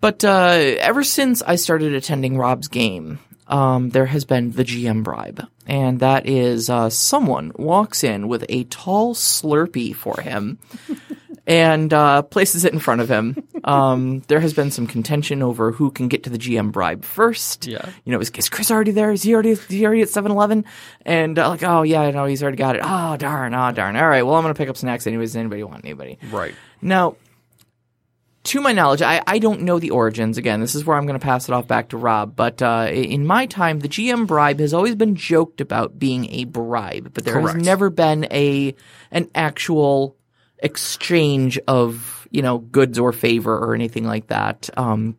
But uh, ever since I started attending Rob's game, um, there has been the GM bribe, and that is uh, someone walks in with a tall Slurpee for him. And uh, places it in front of him. Um, there has been some contention over who can get to the GM bribe first. Yeah. you know, is, is Chris already there? Is he already? Is he already at 7-Eleven? And uh, like, oh yeah, no, he's already got it. Oh darn, oh darn. All right, well, I'm gonna pick up snacks anyways. Does anybody want anybody? right. Now, to my knowledge, I, I don't know the origins. Again, this is where I'm going to pass it off back to Rob. But uh, in my time, the GM bribe has always been joked about being a bribe, but there Correct. has never been a an actual exchange of you know goods or favor or anything like that. Um,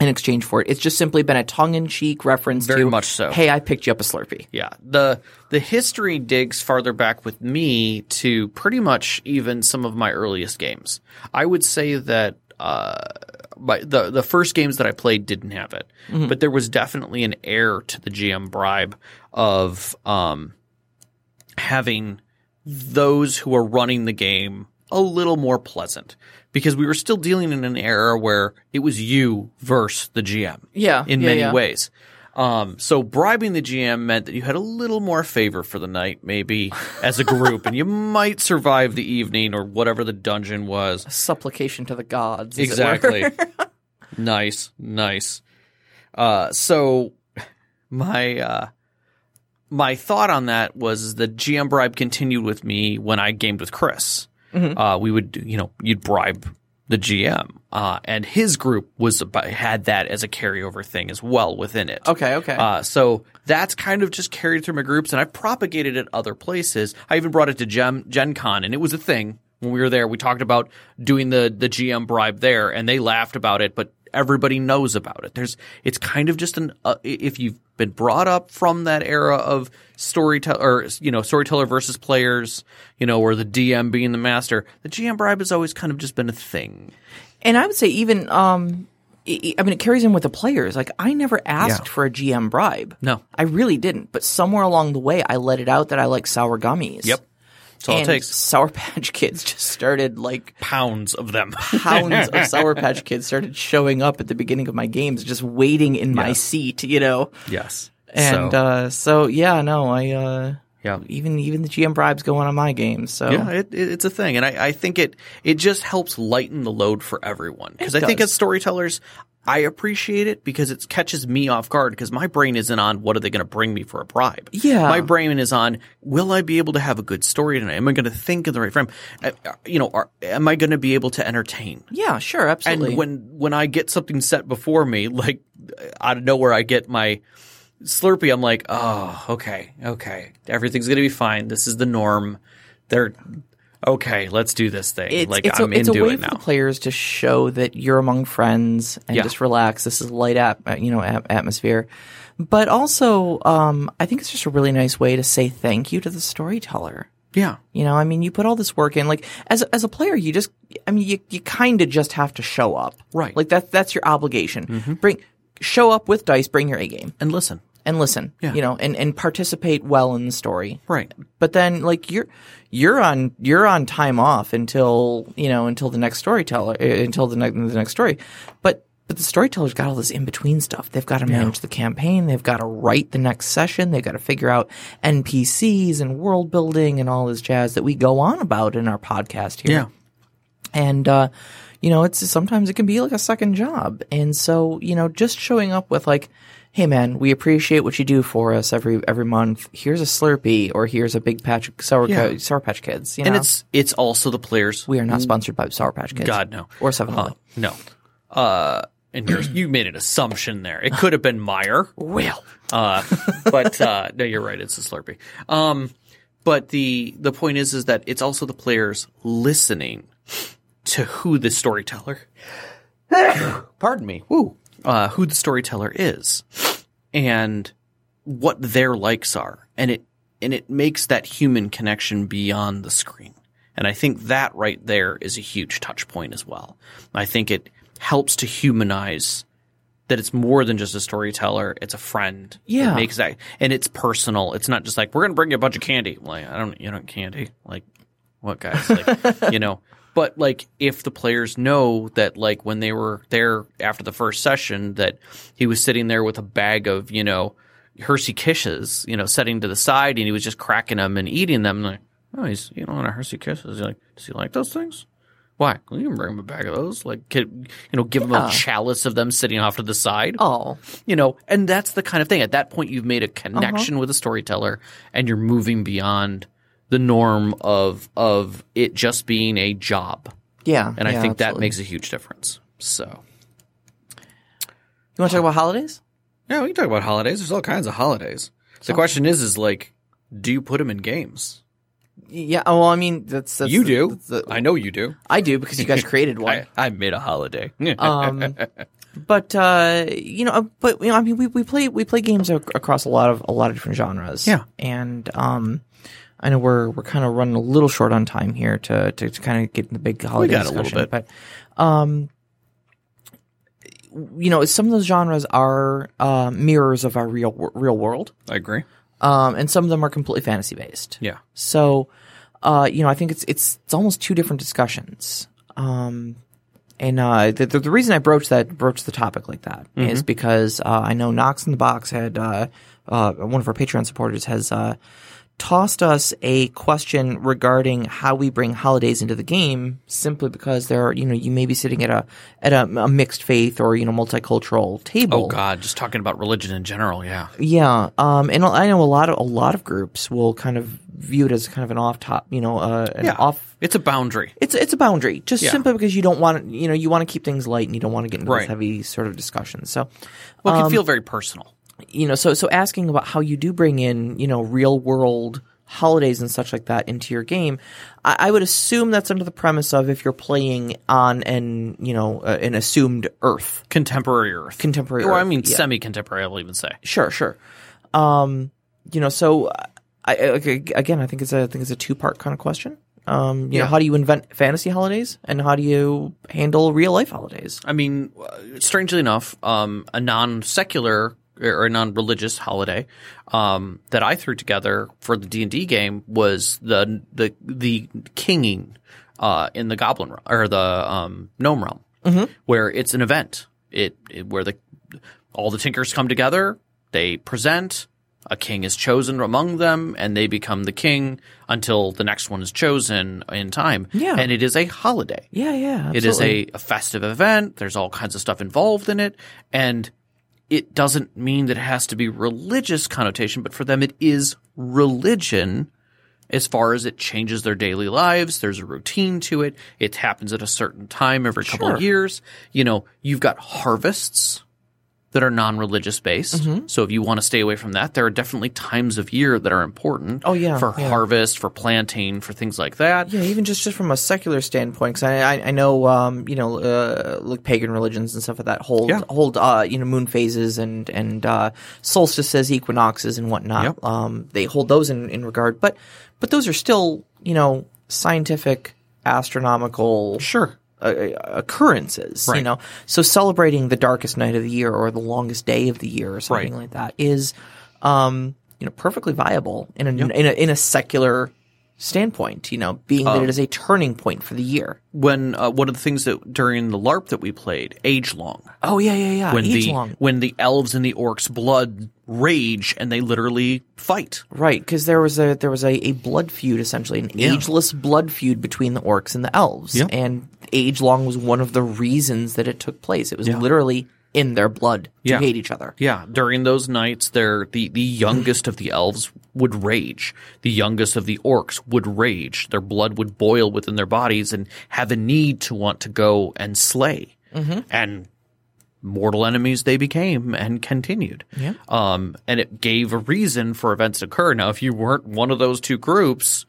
in exchange for it, it's just simply been a tongue-in-cheek reference Very to, much so. Hey, I picked you up a Slurpee. Yeah. The the history digs farther back with me to pretty much even some of my earliest games. I would say that uh, my, the the first games that I played didn't have it, but there was definitely an air to the GM bribe of um, having those who are running the game a little more pleasant because we were still dealing in an era where it was you versus the GM. Yeah, in yeah, many yeah. ways. Um, so bribing the GM meant that you had a little more favor for the night, maybe as a group, and you might survive the evening or whatever the dungeon was. A supplication to the gods. as it were. Exactly. nice, nice. Uh, so my uh, my thought on that was the GM bribe continued with me when I gamed with Chris. Uh, we would, you know, you'd bribe the GM, uh, and his group was about, had that as a carryover thing as well within it. Okay, okay. Uh, so that's kind of just carried through my groups, and I've propagated it other places. I even brought it to Gen, Gen Con, and it was a thing when we were there. We talked about doing the the GM bribe there, and they laughed about it, but everybody knows about it. There's it's kind of just an uh, if you've been brought up from that era of storyteller or you know storyteller versus players, you know, or the DM being the master. The GM bribe has always kind of just been a thing. And I would say even um I I mean it carries in with the players. Like I never asked Yeah. for a GM bribe. No. I really didn't. But somewhere along the way I let it out that I like sour gummies. Yep, that's all and it takes. Sour Patch Kids just started like Pounds of them. pounds of Sour Patch Kids started showing up at the beginning of my games, just waiting in my seat, you know. yes, And So- uh so yeah, no, I uh yeah. even even the GM bribes go on my games. So Yeah, it, it, it's a thing, and I, I think it it just helps lighten the load for everyone. Because I think as storytellers, I appreciate it because it catches me off guard. Because my brain isn't on what are they going to bring me for a bribe. Yeah. my brain is on will I be able to have a good story tonight? Am I going to think in the right frame? Uh, uh, you know, are, am I going to be able to entertain? Yeah, sure, absolutely. And when when I get something set before me, like out of nowhere, I get my Slurpee, I'm like, oh, okay, okay, everything's gonna be fine. This is the norm. They're okay. Let's do this thing. It's, like it's I'm a, it's a into way it for now. the players to show that you're among friends and Yeah. just relax. This is light at you know at- atmosphere, but also um, I think it's just a really nice way to say thank you to the storyteller. yeah, You know, I mean, you put all this work in. Like as as a player, you just, I mean, you you kind of just have to show up, Right. Mm-hmm. Like that's that's your obligation. Bring show up with dice, bring your A game, and listen, and listen. Yeah. You know, and and participate well in the story. right? But then, like you're you're on you're on time off until you know until the next storyteller uh, until the, ne- the next story. But but the storyteller's got all this in between stuff. They've got to manage the campaign. They've got to write the next session. They've got to figure out NPCs and world building and all this jazz that we go on about in our podcast here Yeah, and uh, you know it's sometimes it can be like a second job and so you know just showing up with like hey man we appreciate what you do for us every every month here's a slurpee or here's a big patch of sour, Yeah. sour patch kids you and know? it's it's also the players. we are not sponsored by sour patch kids God no, or 7 Uh, no. Uh, and you made an assumption there. It could have been Meijer. well Uh, but uh, no, you're right. It's a Slurpee. Um, but the the point is, is that it's also the players listening to who the storyteller. pardon me. Woo. Uh, who the storyteller is, and what their likes are, and it and it makes that human connection beyond the screen. And I think that right there is a huge touch point as well. I think it helps to humanize that it's more than just a storyteller; it's a friend. Yeah. it makes that, and it's personal. It's not just like we're gonna bring you a bunch of candy. Like I don't, you don't candy. Like what guys? Like you know. But like, if the players know that, like, when they were there after the first session, that he was sitting there with a bag of, you know, Hershey Kisses, you know, setting to the side, and he was just cracking them and eating them. Like, oh, he's eating a lot of Hershey Kisses. You're like, does he like those things? Why? Well, you can bring him a bag of those. Like, could, you know, give him Yeah. a chalice of them sitting off to the side. oh You know, and that's the kind of thing. At that point, you've made a Uh-huh. connection with a storyteller, and you're moving beyond the norm of of it just being a job. yeah And I yeah, think that makes a huge difference. So, you want to talk about holidays yeah, we can talk about holidays. There's all kinds of holidays. So The question is, is like, do you put them in games? yeah oh, well i mean that's, that's you the- do. that's the- I know you do. i do because you guys created one I, I made a holiday. um, but uh, you know, but you know, I mean, we, we play we play games ac- across a lot of a lot of different genres. Yeah. and um, I know we're we're kind of running a little short on time here to to, to kind of get in the big holiday got a little discussion, bit. but um. You know, some of those genres are uh, mirrors of our real real world, I agree. um, and some of them are completely fantasy based. Yeah. So, uh, you know, I think it's it's it's almost two different discussions. Um, and uh, the, the the reason I broached that broached the topic like that is because uh, I know Knox in the Box had uh, uh, one of our Patreon supporters has uh, tossed us a question regarding how we bring holidays into the game, simply because there are you know you may be sitting at a at a, a mixed faith or you know multicultural table. Oh God, just talking about religion in general. Yeah. Yeah, um, and I know a lot of a lot of groups will kind of view it as kind of an off top, you know, uh, an Yeah. off. It's a boundary. It's it's a boundary, just Yeah. simply because you don't want to, you know, you want to keep things light and you don't want to get into Right. this heavy sort of discussions. So, Well, it Um, can feel very personal. You know, so so asking about how you do bring in, you know, real world holidays and such like that into your game, I, I would assume that's under the premise of if you're playing on an, you know, uh, an assumed Earth, Contemporary Earth. contemporary. or I mean, Yeah. semi-contemporary. I'll even say. Sure, sure. Um, you know, so I, I again, I think it's a I think it's a two part kind of question. Um, you know, Yeah. how do you invent fantasy holidays, and how do you handle real life holidays? I mean, strangely enough, um, a non-secular or a non-religious holiday um, that I threw together for the D and D game was the the the kinging uh, in the Goblin realm or the um, Gnome realm, where it's an event. It, it where the all the Tinkers come together, they present. A king is chosen among them, and they become the king until the next one is chosen in time. Yeah. and it is a holiday. Yeah, yeah, It is a, a festive event. There's all kinds of stuff involved in it. And it doesn't mean that it has to be religious connotation, but for them it is religion as far as it changes their daily lives. There's a routine to it. It happens at a certain time every couple of years. You know, you've got harvests that are non-religious based. Mm-hmm. So if you want to stay away from that, there are definitely times of year that are important. Oh, yeah, for yeah. harvest, for planting, for things like that. Yeah, even just, just from a secular standpoint, because I, I I know um you know uh, like pagan religions and stuff like that hold Yeah. hold uh you know moon phases and and uh, solstices, equinoxes, and whatnot. Yep. Um, they hold those in in regard, but but those are still you know scientific, astronomical Sure. Uh, occurrences, you know. So celebrating the darkest night of the year or the longest day of the year or something Right. like that is, um, you know, perfectly viable in a, in a in a secular standpoint. You know, being Um, that it is a turning point for the year. When uh, one of the things that during the LARP that we played, age long, Oh yeah, yeah, yeah. when Age the long, when the elves and the orcs blood rage and they literally fight. right? Because there was a there was a, a blood feud essentially, an Yeah. ageless blood feud between the orcs and the elves, Yeah. and age long was one of the reasons that it took place. It was literally in their blood to Yeah. hate each other. Yeah, during those nights, there the the youngest of the elves would rage. The youngest of the orcs would rage. Their blood would boil within their bodies and have a need to want to go and slay. And mortal enemies they became and continued. Yeah. Um, and it gave a reason for events to occur. Now, if you weren't one of those two groups,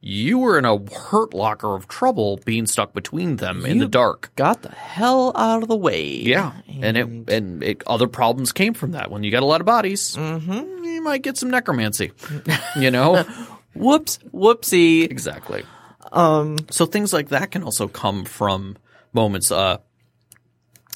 you were in a hurt locker of trouble being stuck between them in the dark. Got the hell out of the way. Yeah, and it and it, other problems came from that. When you got a lot of bodies, Mm-hmm. you might get some necromancy. you know, Whoops, whoopsie. exactly. Um, so things like that can also come from moments. Uh,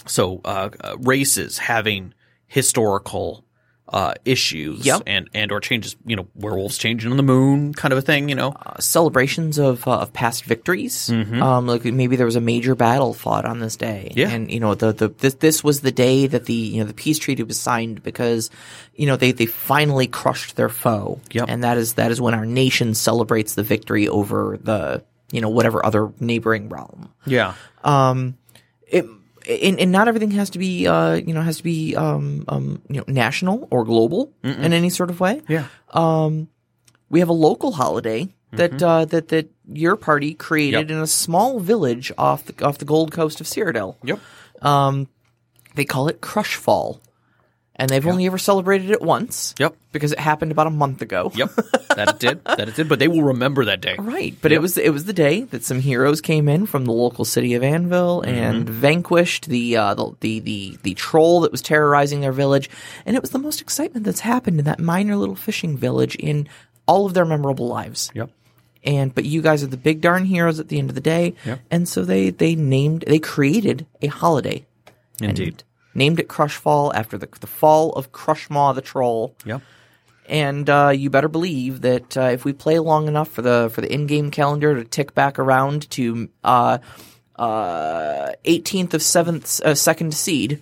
so uh, uh, races having historical uh, issues Yep. and and or changes. You know, werewolves changing on the moon, kind of a thing. You know, Uh, celebrations of uh, of past victories. Um, like maybe there was a major battle fought on this day. Yeah. and you know the the this this was the day that the you know the peace treaty was signed because you know they they finally crushed their foe. Yep. and that is that is when our nation celebrates the victory over the you know whatever other neighboring realm. yeah, Um it and, and not everything has to be uh you know has to be um um you know national or global in any sort of way. yeah, We have a local holiday that uh that that your party created Yep. in a small village off the off the Gold Coast of Cyrodiil. yep, They call it Crush Fall. And they've only ever celebrated it once. Yep. Because it happened about a month ago. yep. that it did. That it did. But they will remember that day. Right, but it was it was the day that some heroes came in from the local city of Anvil and vanquished the, uh, the the the the troll that was terrorizing their village, and it was the most excitement that's happened in that minor little fishing village in all of their memorable lives. Yep. And but you guys are the big darn heroes at the end of the day, Yep. and so they they named they created a holiday, Indeed. Named it Crushfall after the the fall of Crushmaw the troll. Yep. And uh, you better believe that uh, if we play long enough for the for the in-game calendar to tick back around to uh, uh, 18th of seventh uh, second seed,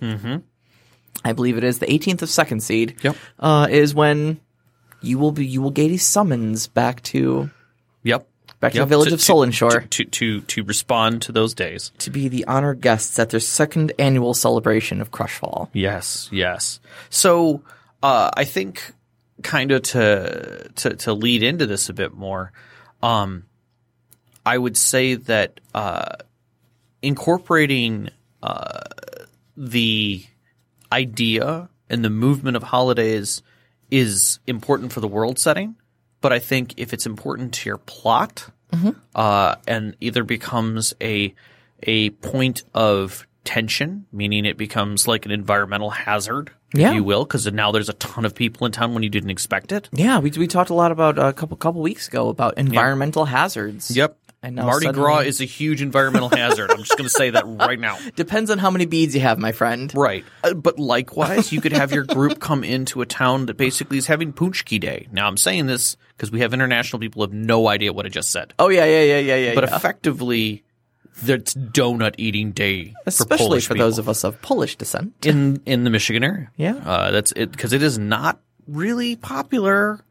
I believe it is the 18th of second seed. Yep. uh, is when you will be you will get a summons back to Yep. Back to the village of Solenshore to, to to to respond to those days. to be the honored guests at their second annual celebration of Crushfall. Yes, yes. So uh, I think kind of to to to lead into this a bit more, um, I would say that uh, incorporating uh, the idea and the movement of holidays is important for the world setting. But I think if it's important to your plot, uh, and either becomes a a point of tension, meaning it becomes like an environmental hazard, Yeah. if you will, because now there's a ton of people in town when you didn't expect it. Yeah, we we talked a lot about uh, a couple couple weeks ago about environmental hazards. Yep. And now Mardi suddenly- Gras is a huge environmental hazard. I'm just going to say that right now. Depends on how many beads you have, my friend. Right. Uh, but likewise, you could have your group come into a town that basically is having Paczki Day. Now, I'm saying this because we have international people who have no idea what I just said. Oh yeah, yeah, yeah, yeah, yeah. But yeah. effectively, that's donut eating day, especially for, for those of us of Polish descent. in in the Michigan area. Yeah. uh, that's it because it is not really popular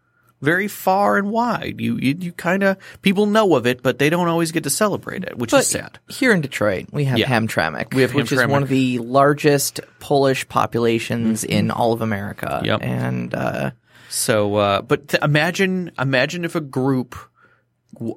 very far and wide. You you, you kind of people know of it, but they don't always get to celebrate it, which But is sad. here in Detroit, we have Yeah. Hamtramck, We have which is one of the largest Polish populations in all of America. Yep. And uh, So, uh, but th- imagine imagine if a group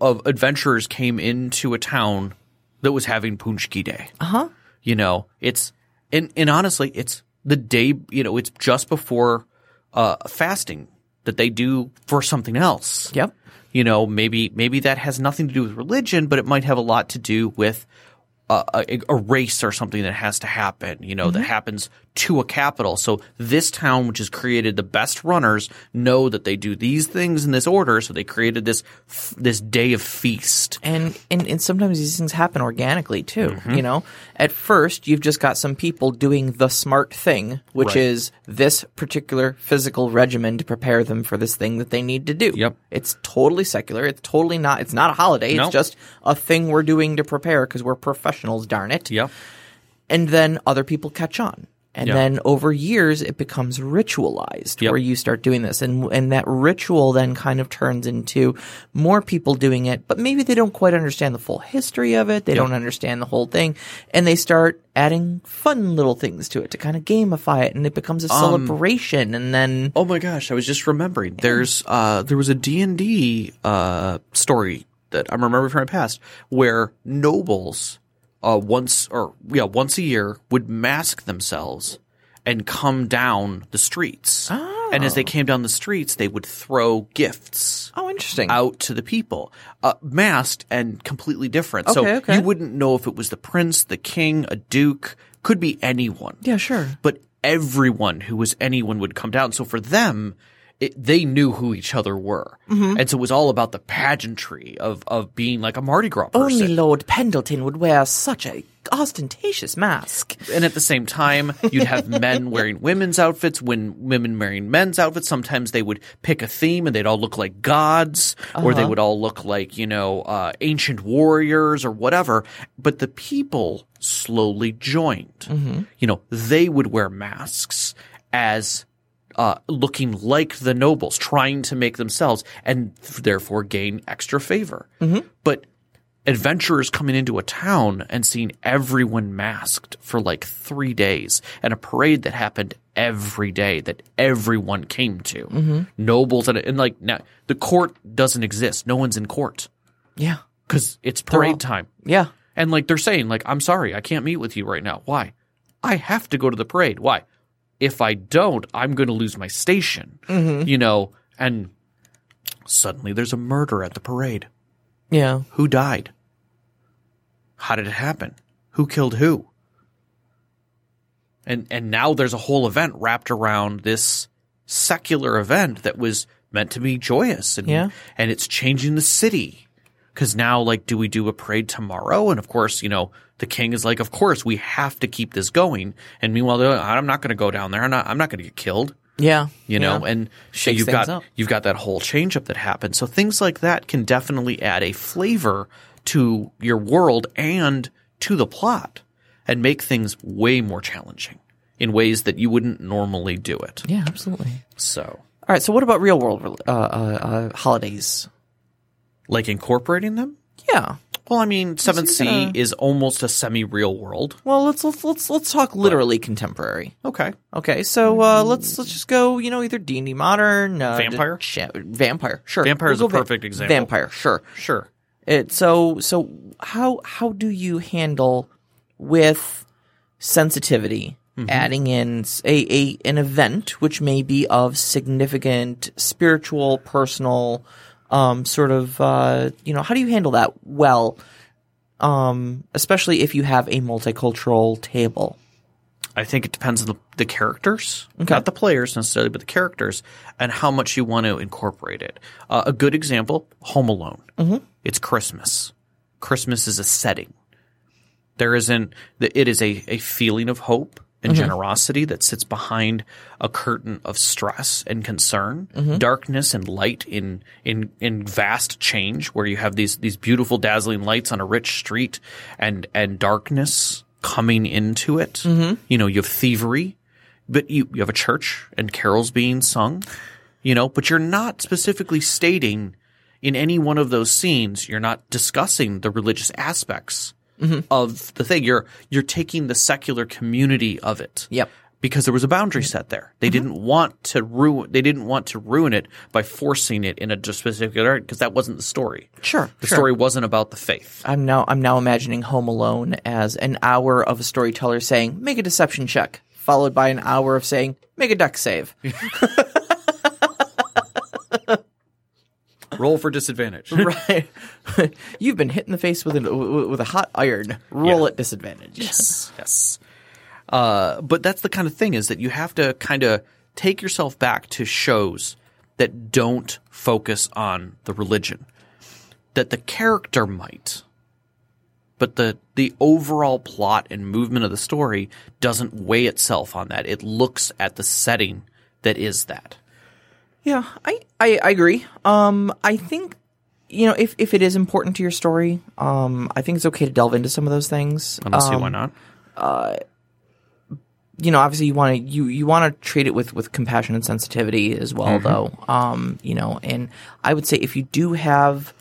of adventurers came into a town that was having Paczki Day. Uh huh. You know, it's and and honestly, it's the day, you know, it's just before uh, fasting that they do for something else. Yep. You know, maybe maybe that has nothing to do with religion, but it might have a lot to do with a, a race or something that has to happen. You know, that happens to a capital. So this town, which has created the best runners, know that they do these things in this order. So they created this this day of feast. And, and and sometimes these things happen organically too. Mm-hmm. You know, at first you've just got some people doing the smart thing, which Right. is this particular physical regimen to prepare them for this thing that they need to do. Yep. It's totally secular. It's totally not. It's not a holiday. No. It's just a thing we're doing to prepare because we're professionals. Darn it. Yep. and then other people catch on. And Yeah. then over years, it becomes ritualized Yep. where you start doing this. And, and that ritual then kind of turns into more people doing it, but maybe they don't quite understand the full history of it. They don't understand the whole thing. And they start adding fun little things to it to kind of gamify it. And it becomes a celebration. And then, Oh my gosh, I was just remembering. There's uh there was a D&D uh story that I'm remembering from my past where nobles uh once or yeah, once a year would mask themselves and come down the streets. And as they came down the streets, they would throw gifts oh, interesting. out to the people, uh, masked and completely different. so Okay, okay. you wouldn't know if it was the prince, the king, a duke, could be anyone yeah, sure. but everyone who was anyone would come down. So for them, it, they knew who each other were, Mm-hmm. and so it was all about the pageantry of of being like a Mardi Gras person. Only Lord Pendleton would wear such a ostentatious mask. and at the same time, you'd have men wearing women's outfits, when women wearing men's outfits. Sometimes they would pick a theme and they'd all look like gods, or they would all look like, you know, uh, ancient warriors or whatever. But the people slowly joined. You know, they would wear masks as uh, looking like the nobles, trying to make themselves and therefore gain extra favor. But adventurers coming into a town and seeing everyone masked for like three days and a parade that happened every day that everyone came to. Nobles and, and like now the court doesn't exist. No one's in court Yeah. because it's parade all- time. Yeah. And like they're saying, like, I'm sorry, I can't meet with you right now. Why? I have to go to the parade. Why? If I don't, I'm going to lose my station. Mm-hmm. You know, and suddenly there's a murder at the parade. Yeah. Who died? How did it happen? Who killed who? And and now there's a whole event wrapped around this secular event that was meant to be joyous and Yeah. and it's changing the city. Cuz now like do we do a parade tomorrow? And of course, you know, the king is like of course we have to keep this going. And meanwhile they're like, I'm not going to go down there. I'm not I'm not going to get killed Yeah. you know yeah. and so you've got up. you've got that whole change up that happens. So things like that can definitely add a flavor to your world and to the plot and make things way more challenging in ways that you wouldn't normally do it. Yeah, absolutely. So, All right. So, what about real world uh, uh, uh, holidays? Like incorporating them? Yeah. Well, I mean, 7th Sea gonna- is almost a semi-real world. Well, let's let's let's let's talk literally contemporary. Okay. Okay, so uh, let's let's just go. You know, either D and D modern, uh, Vampire? sh- vampire, sure. Vampire is We'll a go va- perfect example. Vampire, sure. Sure. It so so how how do you handle with sensitivity Mm-hmm. adding in a, a an event which may be of significant spiritual personal um sort of uh you know how do you handle that well um especially if you have a multicultural table I think it depends on the, the characters, not the players necessarily, but the characters, and how much you want to incorporate it. Uh, a good example: Home Alone. Mm-hmm. It's Christmas. Christmas is a setting. There isn't. It is a, a feeling of hope and mm-hmm. generosity that sits behind a curtain of stress and concern, mm-hmm. darkness and light in in in vast change, where you have these these beautiful, dazzling lights on a rich street, and and darkness coming into it. Mm-hmm. You know, you have thievery, but you you have a church and carols being sung. You know, but you're not specifically stating in any one of those scenes. You're not discussing the religious aspects Mm-hmm. of the thing. You're you're taking the secular community of it. Yep. Because there was a boundary mm-hmm. set there. They mm-hmm. didn't want to ruin. They didn't want to ruin it by forcing it in a specific area because that wasn't the story. Sure, The sure. story wasn't about the faith. I'm now I'm now imagining Home Alone as an hour of a storyteller saying, "Make a deception check." followed by an hour of saying, make a duck save. Roll for disadvantage. right. You've been hit in the face with, an, with a hot iron. Roll Yeah. at disadvantage. yes. Yes. Uh, but that's the kind of thing is that you have to kind of take yourself back to shows that don't focus on the religion. That the character might, but the the overall plot and movement of the story doesn't weigh itself on that. It looks at the setting that is that. Yeah, I, I, I agree. Um, I think, you know, if, if it is important to your story, um, I think it's okay to delve into some of those things. I don't see Um, why not. you know, obviously you want to you you want to treat it with with compassion and sensitivity as well, though. Um, you know, and I would say if you do have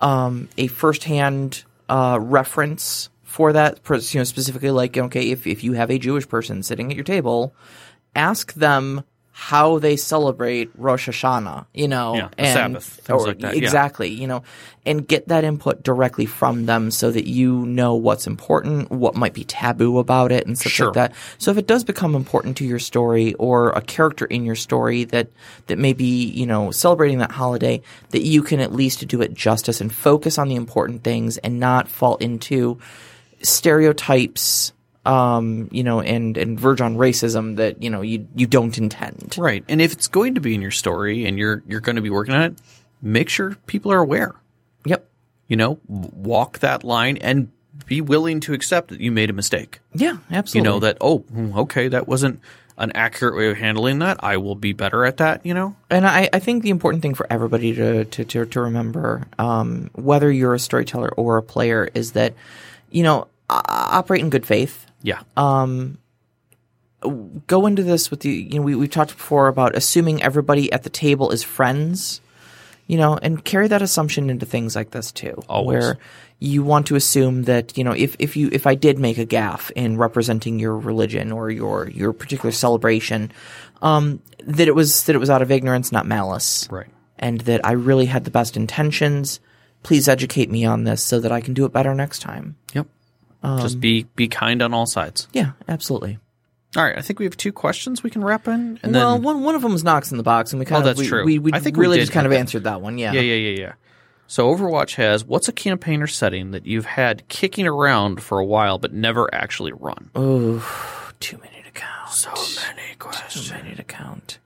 um a firsthand uh reference for that, you know, specifically like okay, if if you have a Jewish person sitting at your table, ask them how they celebrate Rosh Hashanah, you know, Yeah, and Sabbath, things like that, yeah. Exactly, you know, and get that input directly from them so that you know what's important, what might be taboo about it, and stuff Sure. like that. So if it does become important to your story or a character in your story that that may be you know celebrating that holiday, that you can at least do it justice and focus on the important things and not fall into stereotypes. Um, you know, and and verge on racism that you know you you don't intend. Right. And if it's going to be in your story and you're you're going to be working on it, make sure people are aware. Yep. You know, walk that line and be willing to accept that you made a mistake. Yeah, absolutely. You know that oh, hmm, okay, that wasn't an accurate way of handling that. I will be better at that, you know? And I, I think the important thing for everybody to to to, to remember, um, whether you're a storyteller or a player, is that you know operate in good faith. Yeah. Go into this with the you know we we talked before about assuming everybody at the table is friends, you know, and carry that assumption into things like this too, Always. where you want to assume that you know if if you if I did make a gaffe in representing your religion or your your particular celebration, um, that it was that it was out of ignorance, not malice, right. and that I really had the best intentions. Please educate me on this so that I can do it better next time. Yep. Just be be kind on all sides. Yeah, absolutely. All right, I think we have two questions we can wrap in and well, then one one of them is Knox in the Box, and we kind Oh, of that's we, true. we, we I think really did just kind of that. answered that one. Yeah, Yeah, yeah, yeah, yeah. So Overwatch has what's a campaign or setting that you've had kicking around for a while but never actually run? Oh, too many to count. So many questions. Too many to count.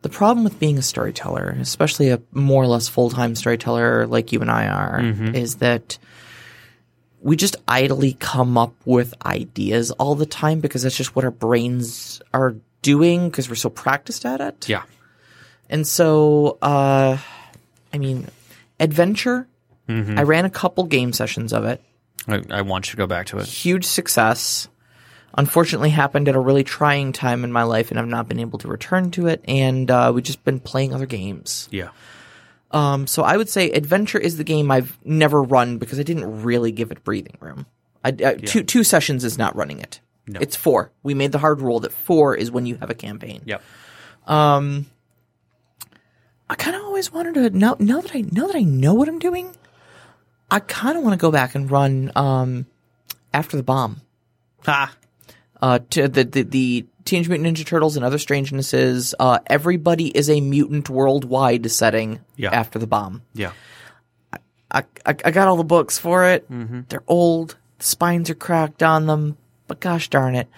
The problem with being a storyteller, especially a more or less full time storyteller like you and I are, Mm-hmm. is that we just idly come up with ideas all the time because that's just what our brains are doing because we're so practiced at it. Yeah. And so, uh, I mean, adventure. Mm-hmm. I ran a couple game sessions of it. I, I want you to go back to it. Huge success. Unfortunately, happened at a really trying time in my life, and I've not been able to return to it. And uh, we've just been playing other games. Yeah. Um, so I would say adventure is the game I've never run because I didn't really give it breathing room. I, uh, Two two sessions is not running it. No. It's four. We made the hard rule that four is when you have a campaign. Yep. I kind of always wanted to now now that I now that I know what I'm doing, I kind of want to go back and run um, after the bomb. Ha. Uh, to the, the the Teenage Mutant Ninja Turtles and other strangenesses. Uh, everybody is a mutant worldwide setting Yeah. after the bomb. Yeah. I, I I got all the books for it. Mm-hmm. They're old. The spines are cracked on them. But gosh darn it,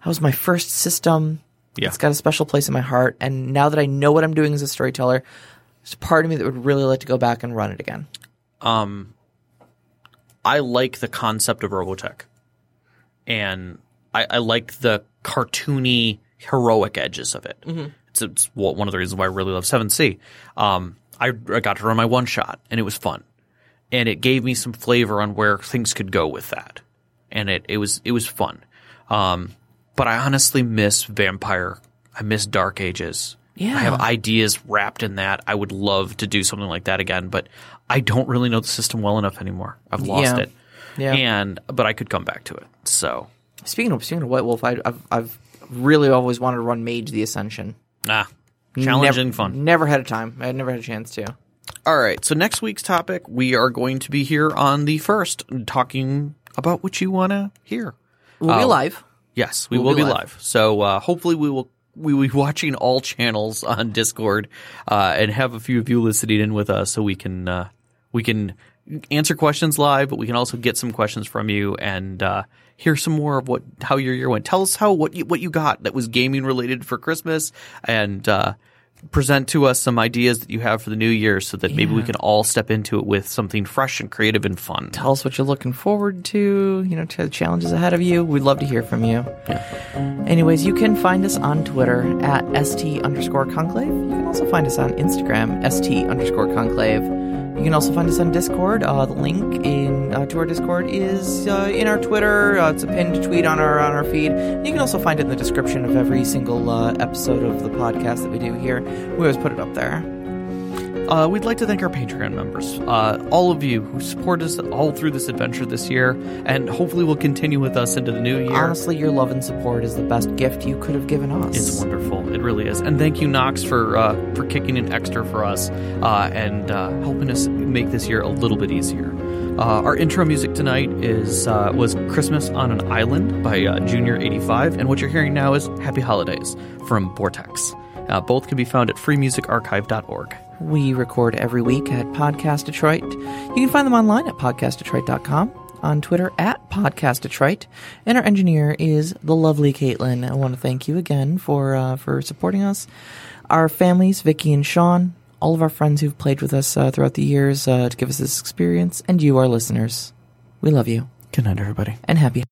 that was my first system. Yeah. It's got a special place in my heart. And now that I know what I'm doing as a storyteller, there's a part of me that would really like to go back and run it again. Um, I like the concept of Robotech, and I, I like the cartoony, heroic edges of it. It's, it's one of the reasons why I really love Seventh Sea. Um, I, I got to run my one shot, and it was fun, and it gave me some flavor on where things could go with that, and it it was it was fun. Um, but I honestly miss Vampire. I miss Dark Ages. Yeah. I have ideas wrapped in that. I would love to do something like that again, but I don't really know the system well enough anymore. I've lost Yeah. it. Yeah. And but I could come back to it. So Speaking of speaking of White Wolf, I, I've I've really always wanted to run Mage the Ascension. ah, challenging never, fun. Never had a time. I never had a chance to. All right. So next week's topic, we are going to be here on the first, talking about what you want to hear. We'll be Oh. live. Yes, we We'll will be be live. live. So uh, hopefully we will we will be watching all channels on Discord uh, and have a few of you listening in with us, so we can uh, we can answer questions live, but we can also get some questions from you and uh, hear some more of what how your year went. Tell us how what you, what you got that was gaming related for Christmas and. Uh, Present to us some ideas that you have for the new year so that maybe we can all step into it with something fresh and creative and fun. Tell us what you're looking forward to, you know, to the challenges ahead of you. We'd love to hear from you. Anyways, you can find us on Twitter at st underscore conclave. You can also find us on Instagram, st underscore conclave. You can also find us on Discord. Uh, the link in uh, to our Discord is uh, in our Twitter. Uh, it's a pinned tweet on our on our feed. You can also find it in the description of every single uh, episode of the podcast that we do here. We always put it up there. Uh, we'd like to thank our Patreon members, uh, all of you who support us all through this adventure this year, and hopefully will continue with us into the new year. Honestly, your love and support is the best gift you could have given us. It's wonderful. It really is. And thank you, Knox, for uh, for kicking in extra for us uh, and uh, helping us make this year a little bit easier. Uh, our intro music tonight is uh, was "Christmas on an Island" by uh, Junior eighty five, and what you're hearing now is "Happy Holidays" from Vortex. Uh, both can be found at freemusicarchive.org. We record every week at Podcast Detroit. You can find them online at podcastdetroit.com, on Twitter at Podcast Detroit, and our engineer is the lovely Caitlin. I want to thank you again for uh, for supporting us. Our families, Vicky and Sean, all of our friends who've played with us uh, throughout the years uh, to give us this experience, and you, our listeners. We love you, Good night, everybody. and happy